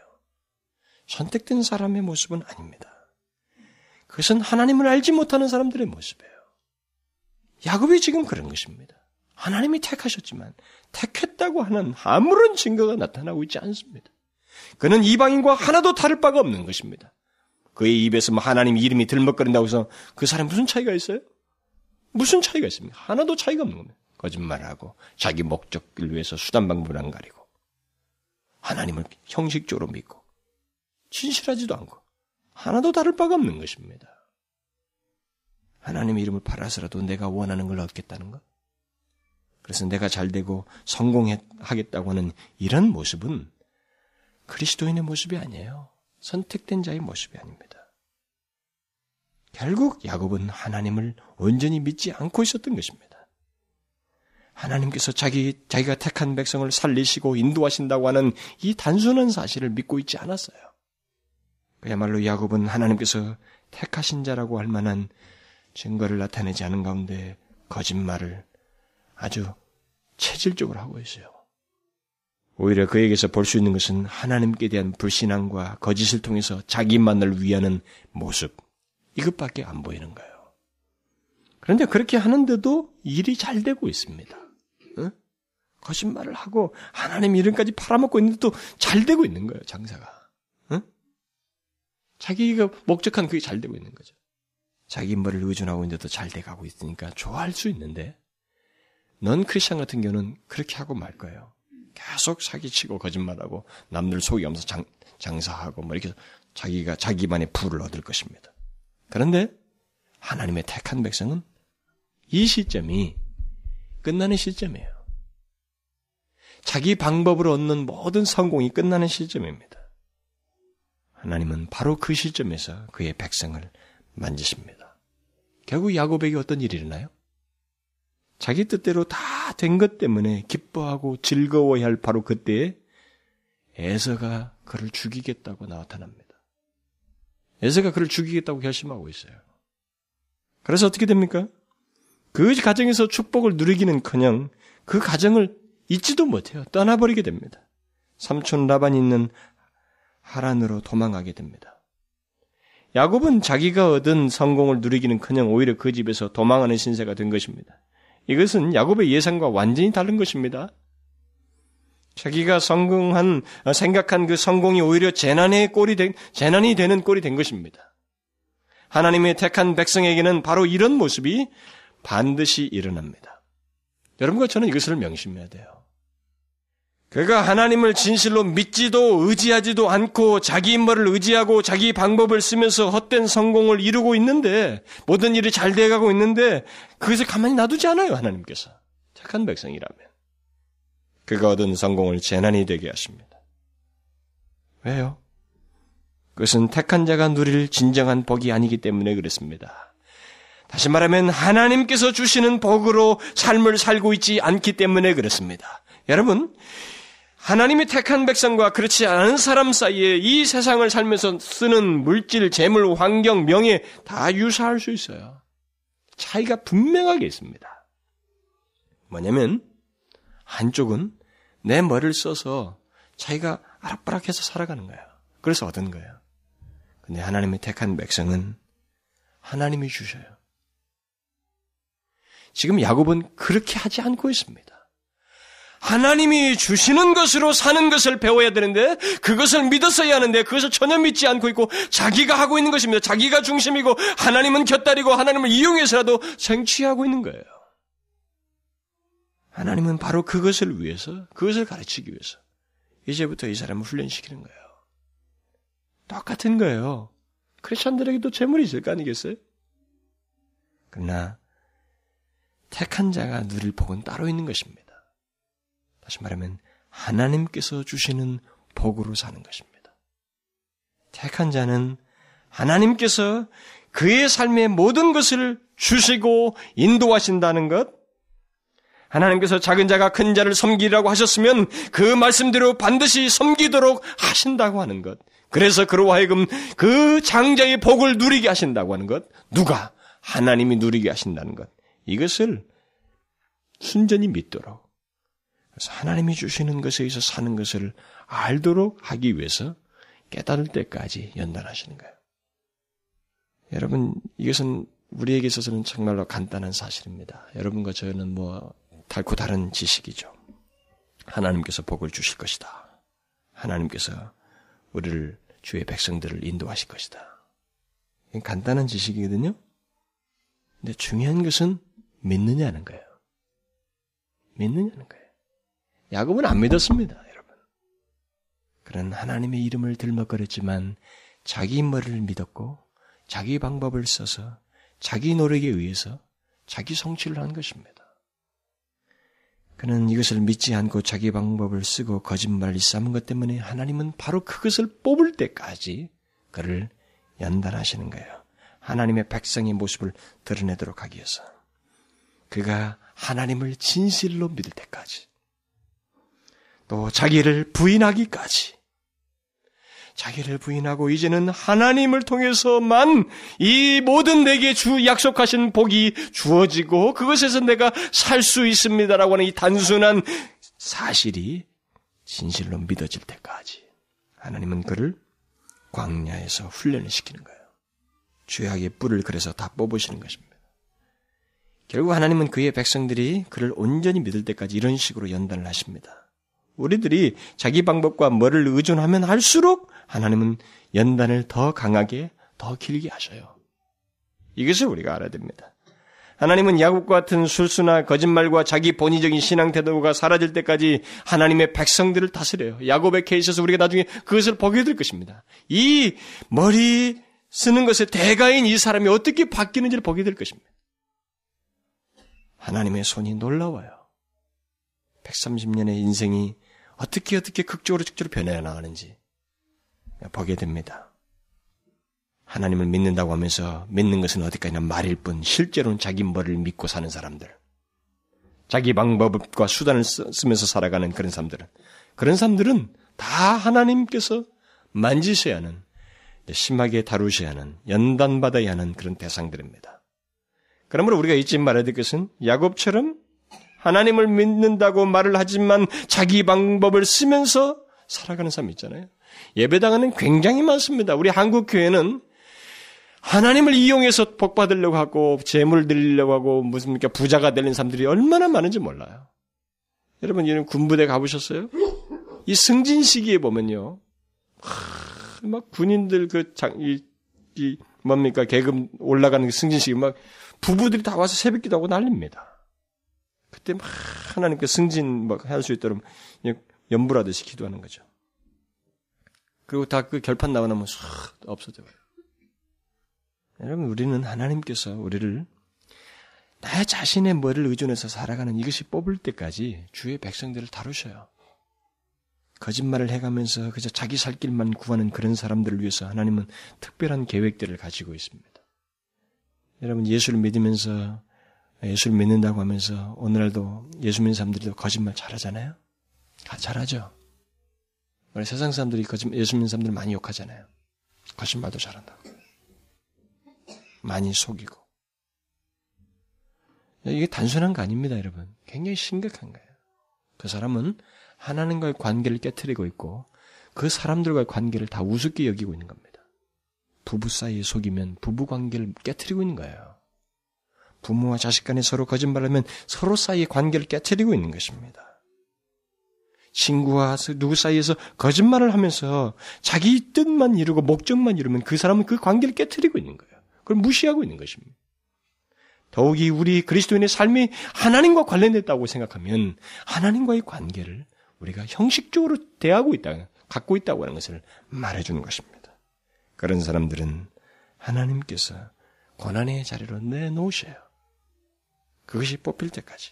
선택된 사람의 모습은 아닙니다. 그것은 하나님을 알지 못하는 사람들의 모습이에요. 야곱이 지금 그런 것입니다. 하나님이 택하셨지만 택했다고 하는 아무런 증거가 나타나고 있지 않습니다. 그는 이방인과 하나도 다를 바가 없는 것입니다. 그의 입에서 뭐 하나님 이름이 들먹거린다고 해서 그 사람 무슨 차이가 있어요? 무슨 차이가 있습니까? 하나도 차이가 없는 겁니다. 거짓말하고 자기 목적을 위해서 수단 방법을 안 가리고 하나님을 형식적으로 믿고 진실하지도 않고 하나도 다를 바가 없는 것입니다. 하나님의 이름을 팔아서라도 내가 원하는 걸 얻겠다는 것. 그래서 내가 잘 되고 성공하겠다고 하는 이런 모습은 그리스도인의 모습이 아니에요. 선택된 자의 모습이 아닙니다. 결국 야곱은 하나님을 온전히 믿지 않고 있었던 것입니다. 하나님께서 자기, 자기가 택한 백성을 살리시고 인도하신다고 하는 이 단순한 사실을 믿고 있지 않았어요. 그야말로 야곱은 하나님께서 택하신 자라고 할 만한 증거를 나타내지 않은 가운데 거짓말을 아주 체질적으로 하고 있어요. 오히려 그에게서 볼 수 있는 것은 하나님께 대한 불신앙과 거짓을 통해서 자기만을 위하는 모습. 이것밖에 안 보이는 거예요. 그런데 그렇게 하는데도 일이 잘 되고 있습니다. 어? 거짓말을 하고 하나님 이름까지 팔아먹고 있는데도 잘 되고 있는 거예요, 장사가. 어? 자기가 목적한 그게 잘 되고 있는 거죠. 자기 머리를 의존하고 있는데도 잘 돼가고 있으니까 좋아할 수 있는데, 넌 크리스천 같은 경우는 그렇게 하고 말 거예요. 계속 사기치고 거짓말하고 남들 속이면서 장, 장사하고 뭐 이렇게 자기가 자기만의 부를 얻을 것입니다. 그런데 하나님의 택한 백성은 이 시점이 끝나는 시점이에요. 자기 방법으로 얻는 모든 성공이 끝나는 시점입니다. 하나님은 바로 그 시점에서 그의 백성을 만지십니다. 결국 야곱에게 어떤 일이 일어나요? 자기 뜻대로 다 된 것 때문에 기뻐하고 즐거워야 할 바로 그때에 에서가 그를 죽이겠다고 나타납니다. 에서가 그를 죽이겠다고 결심하고 있어요. 그래서 어떻게 됩니까? 그 가정에서 축복을 누리기는 커녕 그 가정을 잊지도 못해요. 떠나버리게 됩니다. 삼촌 라반이 있는 하란으로 도망가게 됩니다. 야곱은 자기가 얻은 성공을 누리기는커녕 오히려 그 집에서 도망하는 신세가 된 것입니다. 이것은 야곱의 예상과 완전히 다른 것입니다. 자기가 성공한 생각한 그 성공이 오히려 재난의 꼴이 된 재난이 되는 꼴이 된 것입니다. 하나님의 택한 백성에게는 바로 이런 모습이 반드시 일어납니다. 여러분과 저는 이것을 명심해야 돼요. 그가 하나님을 진실로 믿지도 의지하지도 않고 자기 인물을 의지하고 자기 방법을 쓰면서 헛된 성공을 이루고 있는데 모든 일이 잘 돼가고 있는데 그것을 가만히 놔두지 않아요 하나님께서 착한 백성이라면 그가 얻은 성공을 재난이 되게 하십니다. 왜요? 그것은 택한 자가 누릴 진정한 복이 아니기 때문에 그렇습니다. 다시 말하면 하나님께서 주시는 복으로 삶을 살고 있지 않기 때문에 그렇습니다. 여러분, 하나님이 택한 백성과 그렇지 않은 사람 사이에 이 세상을 살면서 쓰는 물질, 재물, 환경, 명예 다 유사할 수 있어요. 차이가 분명하게 있습니다. 뭐냐면 한쪽은 내 머리를 써서 자기가 아락바락해서 살아가는 거예요. 그래서 얻은 거예요. 근데 하나님이 택한 백성은 하나님이 주셔요. 지금 야곱은 그렇게 하지 않고 있습니다. 하나님이 주시는 것으로 사는 것을 배워야 되는데 그것을 믿었어야 하는데 그것을 전혀 믿지 않고 있고 자기가 하고 있는 것입니다. 자기가 중심이고 하나님은 곁다리고 하나님을 이용해서라도 생취하고 있는 거예요. 하나님은 바로 그것을 위해서 그것을 가르치기 위해서 이제부터 이 사람을 훈련시키는 거예요. 똑같은 거예요. 크리스천들에게도 재물이 있을 거 아니겠어요? 그러나 택한 자가 누릴 복은 따로 있는 것입니다. 다시 말하면 하나님께서 주시는 복으로 사는 것입니다. 택한 자는 하나님께서 그의 삶의 모든 것을 주시고 인도하신다는 것, 하나님께서 작은 자가 큰 자를 섬기라고 하셨으면 그 말씀대로 반드시 섬기도록 하신다고 하는 것. 그래서 그로 하여금 그 장자의 복을 누리게 하신다고 하는 것. 누가? 하나님이 누리게 하신다는 것. 이것을 순전히 믿도록 그래서 하나님이 주시는 것에 의해서 사는 것을 알도록 하기 위해서 깨달을 때까지 연단하시는 거예요. 여러분, 이것은 우리에게 있어서는 정말로 간단한 사실입니다. 여러분과 저는 뭐, 달고 다른 지식이죠. 하나님께서 복을 주실 것이다. 하나님께서 우리를 주의 백성들을 인도하실 것이다. 간단한 지식이거든요. 근데 중요한 것은 믿느냐는 거예요. 믿느냐는 거예요. 야곱은 안 믿었습니다, 여러분. 그는 하나님의 이름을 들먹거렸지만 자기 머리를 믿었고 자기 방법을 써서 자기 노력에 의해서 자기 성취를 한 것입니다. 그는 이것을 믿지 않고 자기 방법을 쓰고 거짓말을 일삼은 것 때문에 하나님은 바로 그것을 뽑을 때까지 그를 연단하시는 거예요. 하나님의 백성의 모습을 드러내도록 하기 위해서. 그가 하나님을 진실로 믿을 때까지. 또 자기를 부인하기까지. 자기를 부인하고 이제는 하나님을 통해서만 이 모든 내게 주 약속하신 복이 주어지고 그것에서 내가 살 수 있습니다라고 하는 이 단순한 사실이 진실로 믿어질 때까지 하나님은 그를 광야에서 훈련을 시키는 거예요. 죄악의 뿔을 그래서 다 뽑으시는 것입니다. 결국 하나님은 그의 백성들이 그를 온전히 믿을 때까지 이런 식으로 연단을 하십니다. 우리들이 자기 방법과 뭐를 의존하면 할수록 하나님은 연단을 더 강하게, 더 길게 하셔요. 이것을 우리가 알아야 됩니다. 하나님은 야곱과 같은 술수나 거짓말과 자기 본의적인 신앙 태도가 사라질 때까지 하나님의 백성들을 다스려요. 야곱의 케이스에서 우리가 나중에 그것을 보게 될 것입니다. 이 머리 쓰는 것의 대가인 이 사람이 어떻게 바뀌는지를 보게 될 것입니다. 하나님의 손이 놀라워요. 130년의 인생이 어떻게 어떻게 극적으로 극적으로 변해 나가는지 보게 됩니다. 하나님을 믿는다고 하면서 믿는 것은 어디까지나 말일 뿐 실제로는 자기 머리를 믿고 사는 사람들. 자기 방법과 수단을 쓰면서 살아가는 그런 사람들은 그런 사람들은 다 하나님께서 만지셔야 하는 심하게 다루셔야 하는 연단받아야 하는 그런 대상들입니다. 그러므로 우리가 잊지 말아야 될 것은 야곱처럼 하나님을 믿는다고 말을 하지만 자기 방법을 쓰면서 살아가는 사람 있잖아요. 예배당에는 굉장히 많습니다. 우리 한국 교회는 하나님을 이용해서 복 받으려고 하고 재물을 드리려고 하고 무슨 부자가 되는 사람들이 얼마나 많은지 몰라요. 여러분 이런 군부대 가보셨어요? 이 승진 시기에 보면요, 하, 막 군인들 그 장, 이, 이 뭡니까 계급 올라가는 그 승진 시기 막 부부들이 다 와서 새벽 기도 하고 난립니다. 그때 막 하나님께 승진 막 할 수 있도록 연불하듯이 기도하는 거죠. 그리고 다 그 결판 나고 나면 싹 없어져 버려요. 여러분, 우리는 하나님께서 우리를 나 자신의 뭐를 의존해서 살아가는 이것이 뽑을 때까지 주의 백성들을 다루셔요. 거짓말을 해가면서 그저 자기 살 길만 구하는 그런 사람들을 위해서 하나님은 특별한 계획들을 가지고 있습니다. 여러분, 예수를 믿으면서 예수를 믿는다고 하면서 오늘날도 예수 믿는 사람들이 거짓말 잘하잖아요? 다 잘하죠. 우리 세상 사람들이 거짓말, 예수 믿는 사람들 많이 욕하잖아요. 거짓말도 잘한다고. 많이 속이고. 이게 단순한 거 아닙니다, 여러분. 굉장히 심각한 거예요. 그 사람은 하나님과의 관계를 깨뜨리고 있고 그 사람들과의 관계를 다 우습게 여기고 있는 겁니다. 부부 사이에 속이면 부부 관계를 깨뜨리고 있는 거예요. 부모와 자식 간에 서로 거짓말하면 서로 사이의 관계를 깨뜨리고 있는 것입니다. 친구와 누구 사이에서 거짓말을 하면서 자기 뜻만 이루고 목적만 이루면 그 사람은 그 관계를 깨뜨리고 있는 거예요. 그걸 무시하고 있는 것입니다. 더욱이 우리 그리스도인의 삶이 하나님과 관련됐다고 생각하면 하나님과의 관계를 우리가 형식적으로 대하고 있다, 갖고 있다고 하는 것을 말해주는 것입니다. 그런 사람들은 하나님께서 고난의 자리로 내놓으셔요. 그것이 뽑힐 때까지.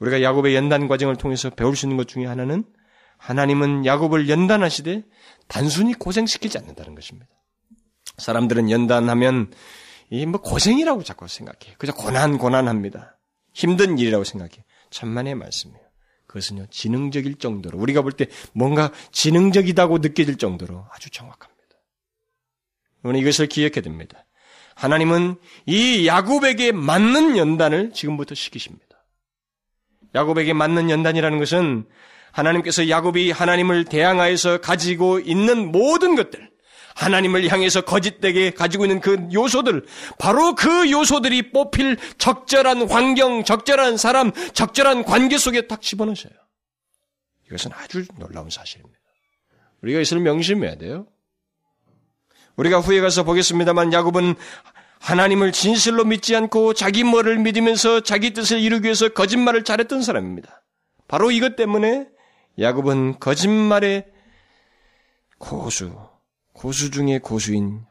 우리가 야곱의 연단 과정을 통해서 배울 수 있는 것 중에 하나는 하나님은 야곱을 연단하시되 단순히 고생시키지 않는다는 것입니다. 사람들은 연단하면 이 뭐 고생이라고 자꾸 생각해. 그저 고난 고난합니다. 힘든 일이라고 생각해. 천만의 말씀이에요. 그것은요 지능적일 정도로 우리가 볼 때 뭔가 지능적이다고 느껴질 정도로 아주 정확합니다. 우리는 이것을 기억해야 됩니다. 하나님은 이 야곱에게 맞는 연단을 지금부터 시키십니다. 야곱에게 맞는 연단이라는 것은 하나님께서 야곱이 하나님을 대항하여서 가지고 있는 모든 것들, 하나님을 향해서 거짓되게 가지고 있는 그 요소들, 바로 그 요소들이 뽑힐 적절한 환경, 적절한 사람, 적절한 관계 속에 딱 집어넣으셔요. 이것은 아주 놀라운 사실입니다. 우리가 이것을 명심해야 돼요. 우리가 후에 가서 보겠습니다만 야곱은 하나님을 진실로 믿지 않고 자기 뭐를 믿으면서 자기 뜻을 이루기 위해서 거짓말을 잘했던 사람입니다. 바로 이것 때문에 야곱은 거짓말의 고수, 고수 중의 고수인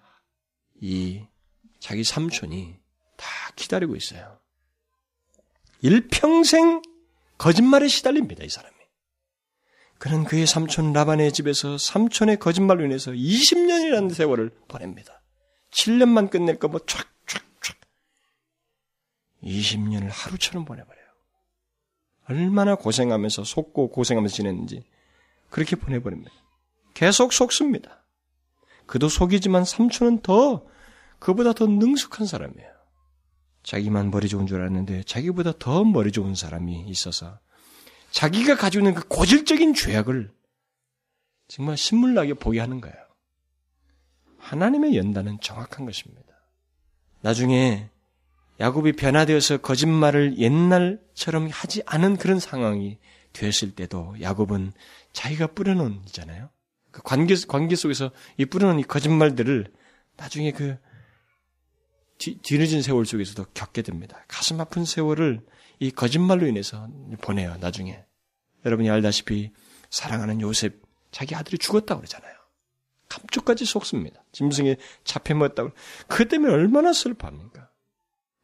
이 자기 삼촌이 다 기다리고 있어요. 일평생 거짓말에 시달립니다, 이 사람이. 그는 그의 삼촌 라반의 집에서 삼촌의 거짓말로 인해서 20년이라는 세월을 보냅니다. 7년만 끝낼 거뭐 촥촥촥 20년을 하루처럼 보내버려요. 얼마나 고생하면서 속고 고생하면서 지냈는지 그렇게 보내버립니다. 계속 속습니다. 그도 속이지만 삼촌은 더 그보다 더 능숙한 사람이에요. 자기만 머리 좋은 줄 알았는데 자기보다 더 머리 좋은 사람이 있어서 자기가 가지고 있는 그 고질적인 죄악을 정말 신물나게 보게 하는 거예요. 하나님의 연단은 정확한 것입니다. 나중에 야곱이 변화되어서 거짓말을 옛날처럼 하지 않은 그런 상황이 되었을 때도 야곱은 자기가 뿌려놓은 있잖아요. 그 관계 관계 속에서 이 뿌려놓은 이 거짓말들을 나중에 그 뒤, 뒤늦은 세월 속에서도 겪게 됩니다. 가슴 아픈 세월을 이 거짓말로 인해서 보내요. 나중에 여러분이 알다시피 사랑하는 요셉 자기 아들이 죽었다고 그러잖아요. 감쪽까지 속습니다. 짐승에 잡혀먹었다고. 그 때문에 얼마나 슬퍼합니까?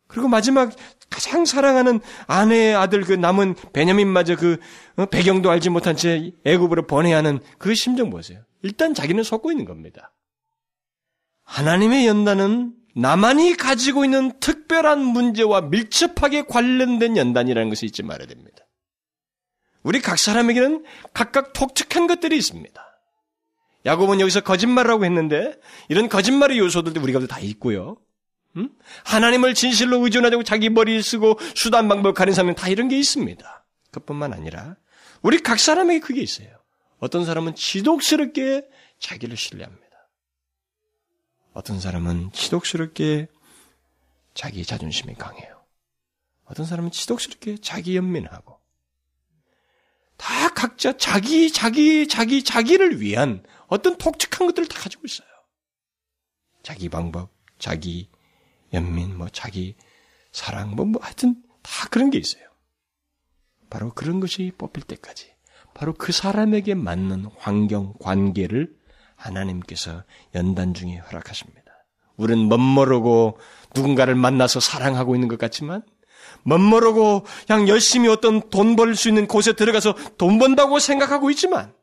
그리고 마지막 가장 사랑하는 아내의 아들 그 남은 베냐민마저 그 어, 배경도 알지 못한 채 애굽으로 보내야 하는 그 심정 보세요. 일단 자기는 속고 있는 겁니다. 하나님의 연단은 나만이 가지고 있는 특별한 문제와 밀접하게 관련된 연단이라는 것을 잊지 말아야 됩니다. 우리 각 사람에게는 각각 독특한 것들이 있습니다. 야곱은 여기서 거짓말이라고 했는데 이런 거짓말의 요소들도 우리가 다 있고요. 음? 하나님을 진실로 의존하자고 자기 머리를 쓰고 수단 방법 가린 사람은 다 이런 게 있습니다. 그뿐만 아니라 우리 각 사람에게 그게 있어요. 어떤 사람은 지독스럽게 자기를 신뢰합니다. 어떤 사람은 지독스럽게 자기 자존심이 강해요. 어떤 사람은 지독스럽게 자기 연민하고 다 각자 자기 자기 자기 자기를 위한 어떤 독특한 것들을 다 가지고 있어요. 자기 방법, 자기 연민, 뭐 자기 사랑, 뭐, 뭐 하여튼 다 그런 게 있어요. 바로 그런 것이 뽑힐 때까지 바로 그 사람에게 맞는 환경, 관계를 하나님께서 연단 중에 허락하십니다. 우리는 멋모르고 누군가를 만나서 사랑하고 있는 것 같지만 멋모르고 그냥 열심히 어떤 돈 벌 수 있는 곳에 들어가서 돈 번다고 생각하고 있지만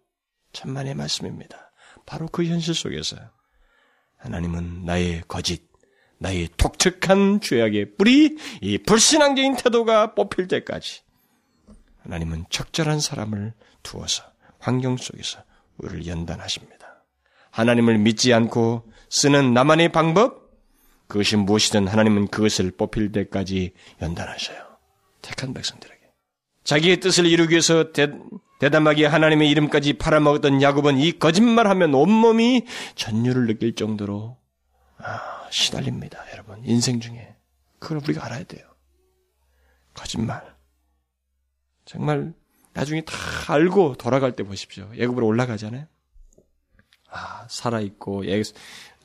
천만의 말씀입니다. 바로 그 현실 속에서 하나님은 나의 거짓, 나의 독특한 죄악의 뿌리, 이 불신앙적인 태도가 뽑힐 때까지 하나님은 적절한 사람을 두어서 환경 속에서 우리를 연단하십니다. 하나님을 믿지 않고 쓰는 나만의 방법, 그것이 무엇이든 하나님은 그것을 뽑힐 때까지 연단하셔요. 택한 백성들에게. 자기의 뜻을 이루기 위해서 대, 대담하게 하나님의 이름까지 팔아먹었던 야곱은 이 거짓말하면 온몸이 전율을 느낄 정도로 아, 시달립니다. 여러분 인생 중에 그걸 우리가 알아야 돼요. 거짓말. 정말 나중에 다 알고 돌아갈 때 보십시오. 예굽으로 올라가잖아요. 아 살아 있고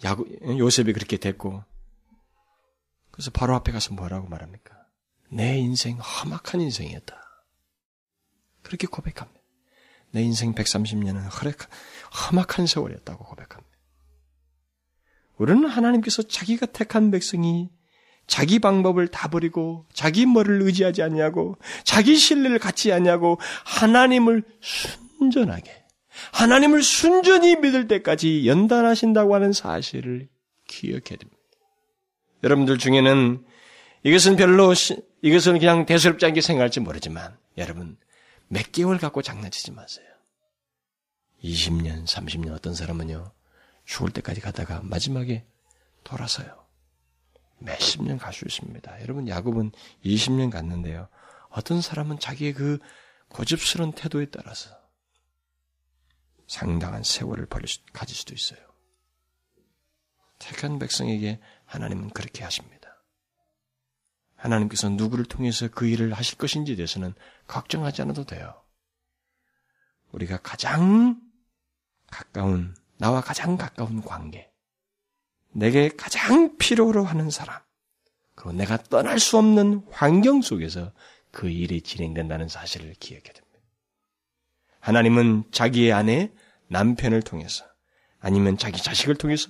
야구 요셉이 그렇게 됐고 그래서 바로 앞에 가서 뭐라고 말합니까? 내 인생 험악한 인생이었다. 그렇게 고백합니다. 내 인생 130년은 험악한 세월이었다고 고백합니다. 우리는 하나님께서 자기가 택한 백성이 자기 방법을 다 버리고 자기 머리를 의지하지 않냐고 자기 신뢰를 갖지 않냐고 하나님을 순전하게 하나님을 순전히 믿을 때까지 연단하신다고 하는 사실을 기억해야 됩니다. 여러분들 중에는 이것은 별로 이것은 그냥 대수롭지 않게 생각할지 모르지만 여러분 몇 개월 갖고 장난치지 마세요. 20년, 30년 어떤 사람은요. 죽을 때까지 가다가 마지막에 돌아서요. 몇십 년 갈 수 있습니다. 여러분 야곱은 20년 갔는데요. 어떤 사람은 자기의 그 고집스러운 태도에 따라서 상당한 세월을 벌릴 수, 가질 수도 있어요. 택한 백성에게 하나님은 그렇게 하십니다. 하나님께서 누구를 통해서 그 일을 하실 것인지에 대해서는 걱정하지 않아도 돼요. 우리가 가장 가까운, 나와 가장 가까운 관계, 내게 가장 필요로 하는 사람, 그리고 내가 떠날 수 없는 환경 속에서 그 일이 진행된다는 사실을 기억해야 됩니다. 하나님은 자기의 아내, 남편을 통해서, 아니면 자기 자식을 통해서,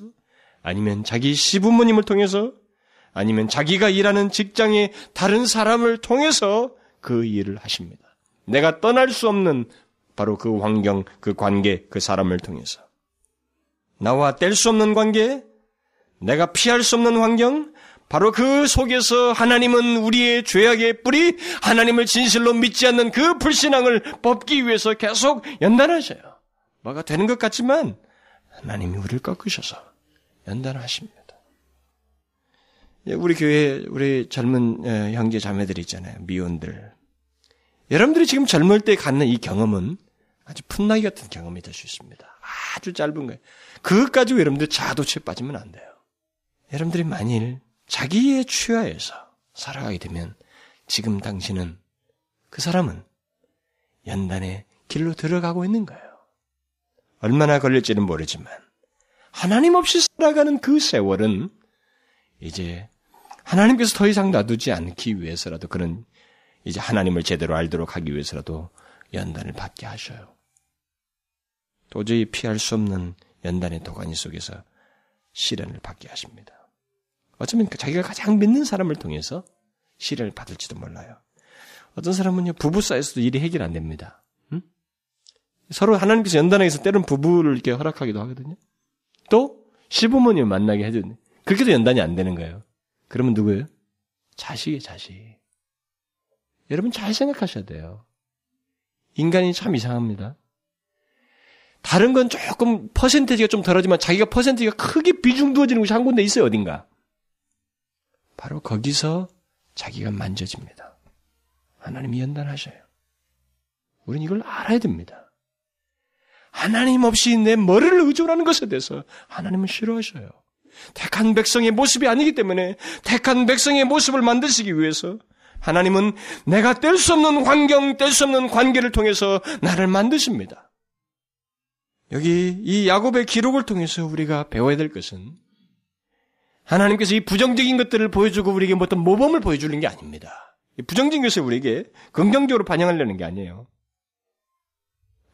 아니면 자기 시부모님을 통해서, 아니면 자기가 일하는 직장의 다른 사람을 통해서 그 일을 하십니다. 내가 떠날 수 없는 바로 그 환경, 그 관계, 그 사람을 통해서. 나와 뗄 수 없는 관계, 내가 피할 수 없는 환경, 바로 그 속에서 하나님은 우리의 죄악의 뿌리, 하나님을 진실로 믿지 않는 그 불신앙을 뽑기 위해서 계속 연단하셔요. 뭐가 되는 것 같지만 하나님이 우리를 꺾으셔서 연단하십니다. 예, 우리 교회 우리 젊은 예, 형제 자매들 있잖아요. 미혼들. 여러분들이 지금 젊을 때 갖는 이 경험은 아주 풋나기 같은 경험이 될 수 있습니다. 아주 짧은 거예요. 그것 가지고 여러분들 자도치에 빠지면 안 돼요. 여러분들이 만일 자기의 취하에서 살아가게 되면 지금 당신은 그 사람은 연단의 길로 들어가고 있는 거예요. 얼마나 걸릴지는 모르지만 하나님 없이 살아가는 그 세월은 이제 하나님께서 더 이상 놔두지 않기 위해서라도 그런 이제 하나님을 제대로 알도록 하기 위해서라도 연단을 받게 하셔요. 도저히 피할 수 없는 연단의 도가니 속에서 시련을 받게 하십니다. 어쩌면 자기가 가장 믿는 사람을 통해서 시련을 받을지도 몰라요. 어떤 사람은요, 부부 사이에서도 일이 해결 안 됩니다. 응? 서로 하나님께서 연단하게서 때론 부부를 이렇게 허락하기도 하거든요. 또, 시부모님 만나게 해주는. 그렇게도 연단이 안 되는 거예요. 그러면 누구예요? 자식이에요, 자식. 여러분 잘 생각하셔야 돼요. 인간이 참 이상합니다. 다른 건 조금 퍼센테이지가 좀 덜하지만 자기가 퍼센테이지가 크게 비중 두어지는 곳이 한 군데 있어요, 어딘가. 바로 거기서 자기가 만져집니다. 하나님이 연단하셔요. 우리는 이걸 알아야 됩니다. 하나님 없이 내 머리를 의존하는 것에 대해서 하나님은 싫어하셔요. 택한 백성의 모습이 아니기 때문에 택한 백성의 모습을 만드시기 위해서 하나님은 내가 뗄 수 없는 환경, 뗄 수 없는 관계를 통해서 나를 만드십니다. 여기 이 야곱의 기록을 통해서 우리가 배워야 될 것은 하나님께서 이 부정적인 것들을 보여주고 우리에게 어떤 모범을 보여주는 게 아닙니다. 부정적인 것을 우리에게 긍정적으로 반영하려는 게 아니에요.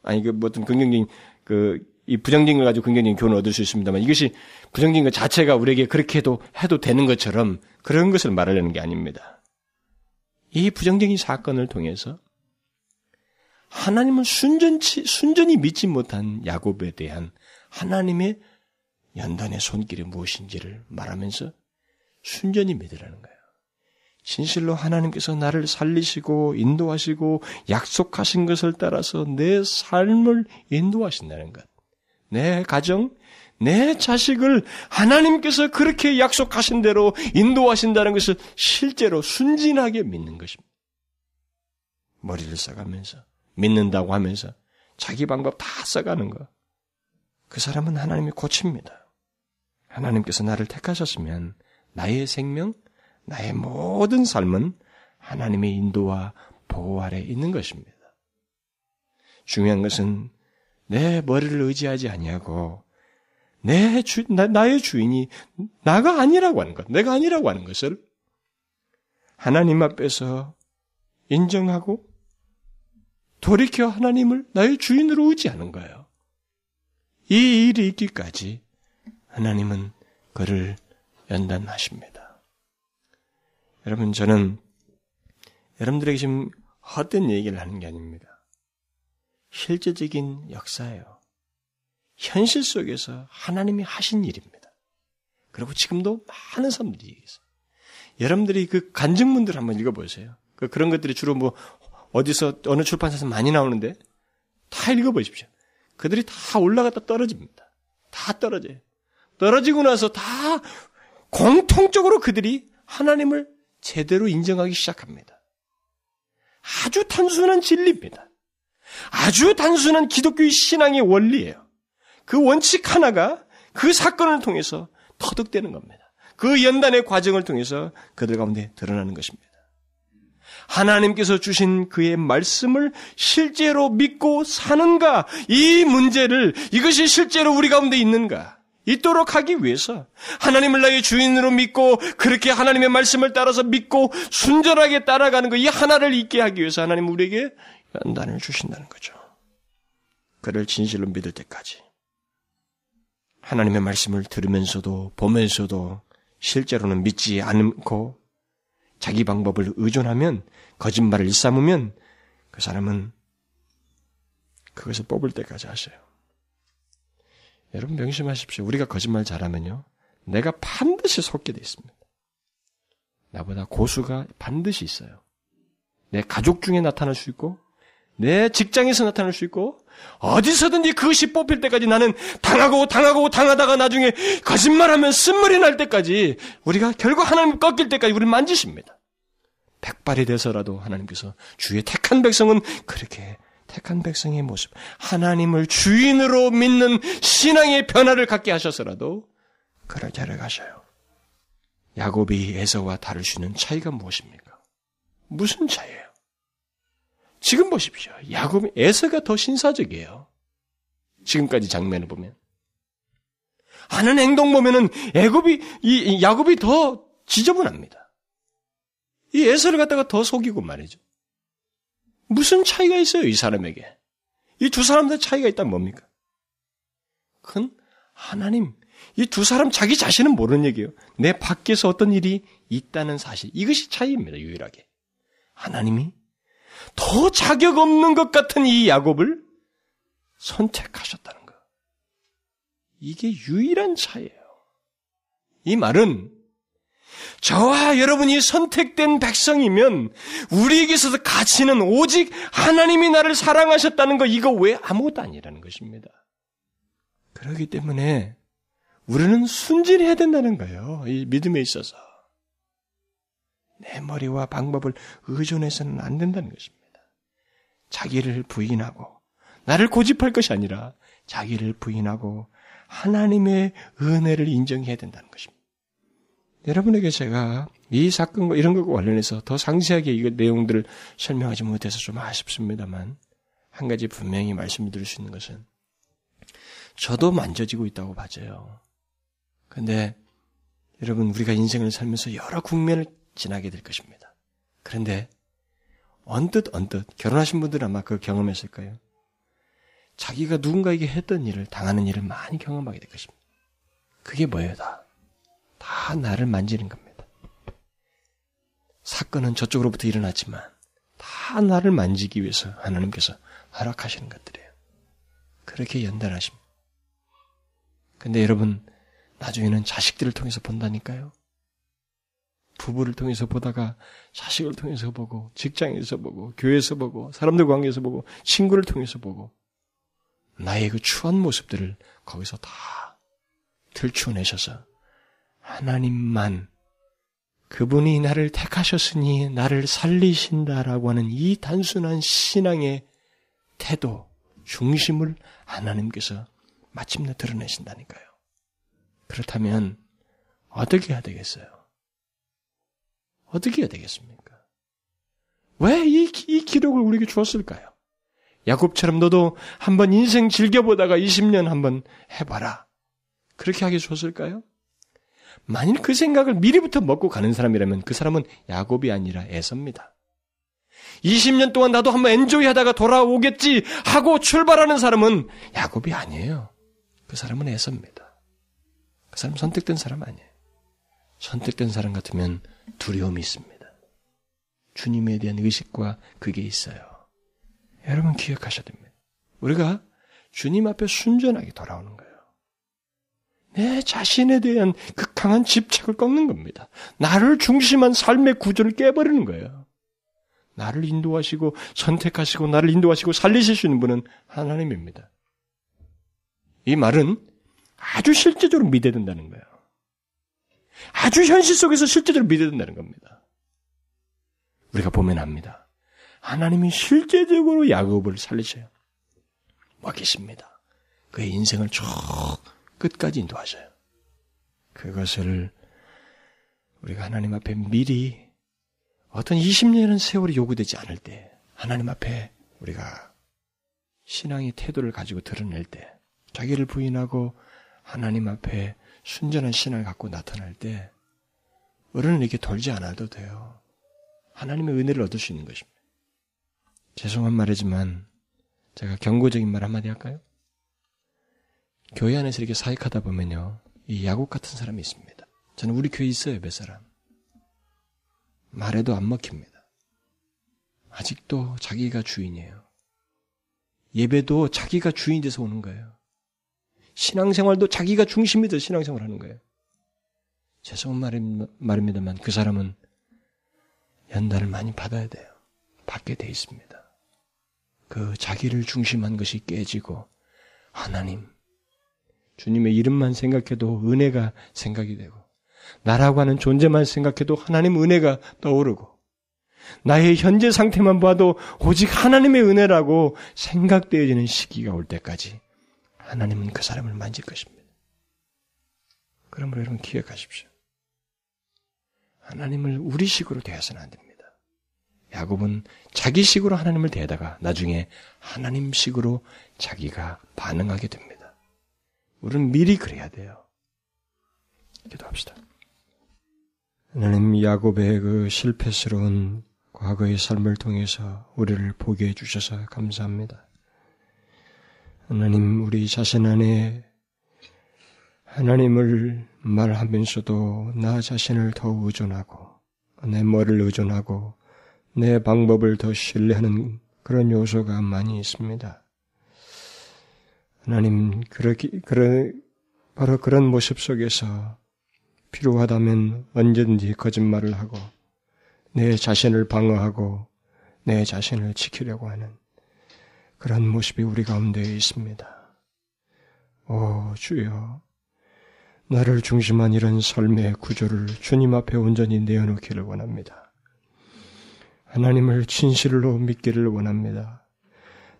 아니 그 어떤 긍정적인 그 이 부정적인 걸 가지고 긍정적인 교훈을 얻을 수 있습니다만 이것이 부정적인 것 자체가 우리에게 그렇게 해도 해도 되는 것처럼 그런 것을 말하려는 게 아닙니다. 이 부정적인 사건을 통해서 하나님을 순전치 순전히 믿지 못한 야곱에 대한 하나님의 연단의 손길이 무엇인지를 말하면서 순전히 믿으라는 거예요. 진실로 하나님께서 나를 살리시고 인도하시고 약속하신 것을 따라서 내 삶을 인도하신다는 것. 내 가정, 내 자식을 하나님께서 그렇게 약속하신 대로 인도하신다는 것을 실제로 순진하게 믿는 것입니다. 머리를 써가면서, 믿는다고 하면서, 자기 방법 다 써가는 것. 그 사람은 하나님이 고칩니다. 하나님께서 나를 택하셨으면 나의 생명, 나의 모든 삶은 하나님의 인도와 보호 아래 있는 것입니다. 중요한 것은 내 머리를 의지하지 아니하고 내 주, 나, 나의 주인이 나가 아니라고 하는 것, 내가 아니라고 하는 것을 하나님 앞에서 인정하고 돌이켜 하나님을 나의 주인으로 의지하는 거예요. 이 일이 있기까지 하나님은 그를 연단하십니다. 여러분, 저는 여러분들에게 지금 헛된 얘기를 하는 게 아닙니다. 실제적인 역사예요. 현실 속에서 하나님이 하신 일입니다. 그리고 지금도 많은 사람들이 얘기했어요. 여러분들이 그 간증문들 한번 읽어보세요. 그 그런 것들이 주로 뭐 어디서 어느 출판사에서 많이 나오는데 다 읽어보십시오. 그들이 다 올라갔다 떨어집니다. 다 떨어져요. 떨어지고 나서 다 공통적으로 그들이 하나님을 제대로 인정하기 시작합니다. 아주 단순한 진리입니다. 아주 단순한 기독교의 신앙의 원리예요. 그 원칙 하나가 그 사건을 통해서 터득되는 겁니다. 그 연단의 과정을 통해서 그들 가운데 드러나는 것입니다. 하나님께서 주신 그의 말씀을 실제로 믿고 사는가? 이 문제를 이것이 실제로 우리 가운데 있는가? 있도록 하기 위해서 하나님을 나의 주인으로 믿고 그렇게 하나님의 말씀을 따라서 믿고 순전하게 따라가는 것 이 하나를 있게 하기 위해서 하나님 우리에게 연단을 주신다는 거죠. 그를 진실로 믿을 때까지. 하나님의 말씀을 들으면서도 보면서도 실제로는 믿지 않고 자기 방법을 의존하면 거짓말을 일삼으면 그 사람은 그것을 뽑을 때까지 하셔요. 여러분 명심하십시오. 우리가 거짓말 잘하면요. 내가 반드시 속게 돼 있습니다. 나보다 고수가 반드시 있어요. 내 가족 중에 나타날 수 있고 내 직장에서 나타날 수 있고 어디서든지 그것이 뽑힐 때까지 나는 당하고 당하고 당하다가 나중에 거짓말하면 쓴물이 날 때까지 우리가 결국 하나님 꺾일 때까지 우리를 만지십니다. 백발이 돼서라도 하나님께서 주의 택한 백성은 그렇게 택한 백성의 모습, 하나님을 주인으로 믿는 신앙의 변화를 갖게 하셔서라도 그렇게 하려 가셔요. 야곱이 에서와 다를 수 있는 차이가 무엇입니까? 무슨 차이예요? 지금 보십시오. 야곱이 에서가 더 신사적이에요. 지금까지 장면을 보면 하는 행동 보면은 애굽이 이 야곱이 더 지저분합니다. 이 에서를 갖다가 더 속이고 말이죠. 무슨 차이가 있어요, 이 사람에게? 이 두 사람들 차이가 있다면 뭡니까? 큰 하나님. 이 두 사람 자기 자신은 모르는 얘기예요. 내 밖에서 어떤 일이 있다는 사실. 이것이 차이입니다, 유일하게. 하나님이 더 자격 없는 것 같은 이 야곱을 선택하셨다는 것. 이게 유일한 차이예요. 이 말은 저와 여러분이 선택된 백성이면 우리에게서 가치는 오직 하나님이 나를 사랑하셨다는 거 이거 왜 아무것도 아니라는 것입니다. 그렇기 때문에 우리는 순진해야 된다는 거예요. 이 믿음에 있어서. 내 머리와 방법을 의존해서는 안 된다는 것입니다. 자기를 부인하고 나를 고집할 것이 아니라 자기를 부인하고 하나님의 은혜를 인정해야 된다는 것입니다. 여러분에게 제가 이 사건과 이런 것과 관련해서 더 상세하게 이 내용들을 설명하지 못해서 좀 아쉽습니다만 한 가지 분명히 말씀드릴 수 있는 것은 저도 만져지고 있다고 봐져요. 근데 여러분 우리가 인생을 살면서 여러 국면을 지나게 될 것입니다. 그런데 언뜻 언뜻 결혼하신 분들은 아마 그 경험했을 거예요. 자기가 누군가에게 했던 일을 당하는 일을 많이 경험하게 될 것입니다. 그게 뭐예요, 다? 다 나를 만지는 겁니다. 사건은 저쪽으로부터 일어났지만 다 나를 만지기 위해서 하나님께서 허락하시는 것들이에요. 그렇게 연단하십니다. 근데 여러분, 나중에는 자식들을 통해서 본다니까요. 부부를 통해서 보다가 자식을 통해서 보고 직장에서 보고 교회에서 보고 사람들 관계에서 보고 친구를 통해서 보고 나의 그 추한 모습들을 거기서 다 들추어내셔서 하나님만 그분이 나를 택하셨으니 나를 살리신다라고 하는 이 단순한 신앙의 태도, 중심을 하나님께서 마침내 드러내신다니까요. 그렇다면 어떻게 해야 되겠어요? 어떻게 해야 되겠습니까? 왜이 이 기록을 우리에게 주었을까요? 야곱처럼 너도 한번 인생 즐겨보다가 20년 한번 해봐라. 그렇게 하게 주었을까요? 만일 그 생각을 미리부터 먹고 가는 사람이라면 그 사람은 야곱이 아니라 에서입니다. 20년 동안 나도 한번 엔조이 하다가 돌아오겠지 하고 출발하는 사람은 야곱이 아니에요. 그 사람은 에서입니다. 그 사람 선택된 사람 아니에요. 선택된 사람 같으면 두려움이 있습니다. 주님에 대한 의식과 그게 있어요. 여러분 기억하셔야 됩니다. 우리가 주님 앞에 순전하게 돌아오는 거예요. 내 자신에 대한 극강한 집착을 꺾는 겁니다. 나를 중심한 삶의 구조를 깨버리는 거예요. 나를 인도하시고 선택하시고 나를 인도하시고 살리실 수 있는 분은 하나님입니다. 이 말은 아주 실제적으로 믿어야 된다는 거예요. 아주 현실 속에서 실제적으로 믿어야 된다는 겁니다. 우리가 보면 압니다. 하나님이 실제적으로 야곱을 살리셔요. 와 계십니다. 그의 인생을 쭉 끝까지 인도하셔요. 그것을 우리가 하나님 앞에 미리 어떤 20년은 세월이 요구되지 않을 때 하나님 앞에 우리가 신앙의 태도를 가지고 드러낼 때 자기를 부인하고 하나님 앞에 순전한 신앙을 갖고 나타날 때 어른은 이렇게 돌지 않아도 돼요. 하나님의 은혜를 얻을 수 있는 것입니다. 죄송한 말이지만 제가 경고적인 말 한마디 할까요? 교회 안에서 이렇게 사역하다 보면요. 이 야곱 같은 사람이 있습니다. 저는 우리 교회 있어요, 몇 사람. 말해도 안 먹힙니다. 아직도 자기가 주인이에요. 예배도 자기가 주인이 돼서 오는 거예요. 신앙생활도 자기가 중심이 돼서 신앙생활 하는 거예요. 죄송한 말입니다만 그 사람은 연단을 많이 받아야 돼요. 받게 돼 있습니다. 그 자기를 중심한 것이 깨지고 하나님, 주님의 이름만 생각해도 은혜가 생각이 되고 나라고 하는 존재만 생각해도 하나님 은혜가 떠오르고 나의 현재 상태만 봐도 오직 하나님의 은혜라고 생각되어지는 시기가 올 때까지 하나님은 그 사람을 만질 것입니다. 그러므로 여러분 기억하십시오. 하나님을 우리 식으로 대해서는 안 됩니다. 야곱은 자기 식으로 하나님을 대다가 나중에 하나님 식으로 자기가 반응하게 됩니다. 우리는 미리 그래야 돼요. 기도합시다. 하나님 야곱의 그 실패스러운 과거의 삶을 통해서 우리를 보게 해주셔서 감사합니다. 하나님 우리 자신 안에 하나님을 말하면서도 나 자신을 더 의존하고 내 머리를 의존하고 내 방법을 더 신뢰하는 그런 요소가 많이 있습니다. 하나님 그렇게 그런 바로 그런 모습 속에서 필요하다면 언제든지 거짓말을 하고 내 자신을 방어하고 내 자신을 지키려고 하는 그런 모습이 우리 가운데 있습니다. 오 주여 나를 중심한 이런 삶의 구조를 주님 앞에 온전히 내어놓기를 원합니다. 하나님을 진실로 믿기를 원합니다.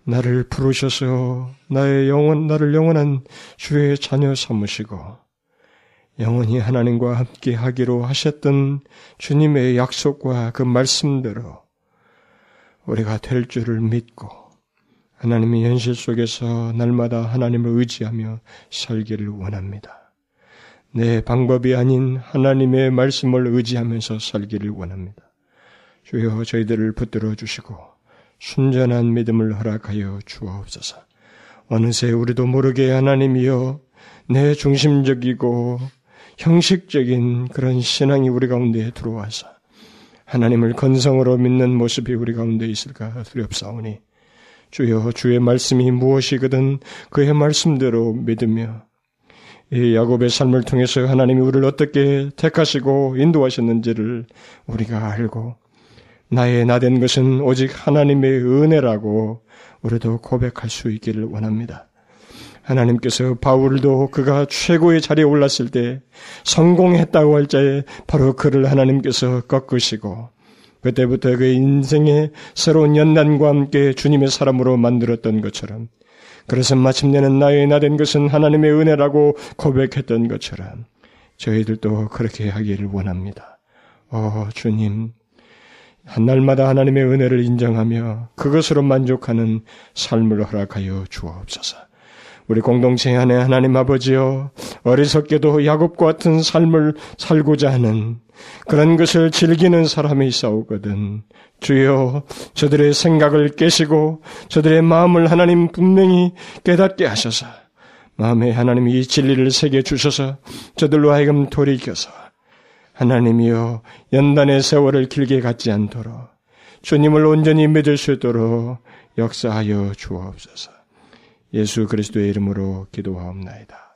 나를 부르셔서 나의 영원, 나를 영원한 주의 자녀 삼으시고 영원히 하나님과 함께 하기로 하셨던 주님의 약속과 그 말씀대로 우리가 될 줄을 믿고 하나님의 현실 속에서 날마다 하나님을 의지하며 살기를 원합니다. 내 방법이 아닌 하나님의 말씀을 의지하면서 살기를 원합니다. 주여 저희들을 붙들어 주시고 순전한 믿음을 허락하여 주옵소서. 어느새 우리도 모르게 하나님이여 내 중심적이고 형식적인 그런 신앙이 우리 가운데 들어와서 하나님을 건성으로 믿는 모습이 우리 가운데 있을까 두렵사오니 주여 주의 말씀이 무엇이거든 그의 말씀대로 믿으며 이 야곱의 삶을 통해서 하나님이 우리를 어떻게 택하시고 인도하셨는지를 우리가 알고 나의 나 된 것은 오직 하나님의 은혜라고 우리도 고백할 수 있기를 원합니다. 하나님께서 바울도 그가 최고의 자리에 올랐을 때 성공했다고 할 자에 바로 그를 하나님께서 꺾으시고 그때부터 그의 인생의 새로운 연단과 함께 주님의 사람으로 만들었던 것처럼 그래서 마침내는 나의 나 된 것은 하나님의 은혜라고 고백했던 것처럼 저희들도 그렇게 하기를 원합니다. 어, 주님, 한 날마다 하나님의 은혜를 인정하며 그것으로 만족하는 삶을 허락하여 주옵소서. 우리 공동체 안에 하나님 아버지여 어리석게도 야곱과 같은 삶을 살고자 하는 그런 것을 즐기는 사람이 있사오거든. 주여 저들의 생각을 깨시고 저들의 마음을 하나님 분명히 깨닫게 하셔서 마음에 하나님 이 진리를 새겨 주셔서 저들로 하여금 돌이켜서 하나님이여 연단의 세월을 길게 갖지 않도록 주님을 온전히 믿을 수 있도록 역사하여 주옵소서. 예수 그리스도의 이름으로 기도하옵나이다.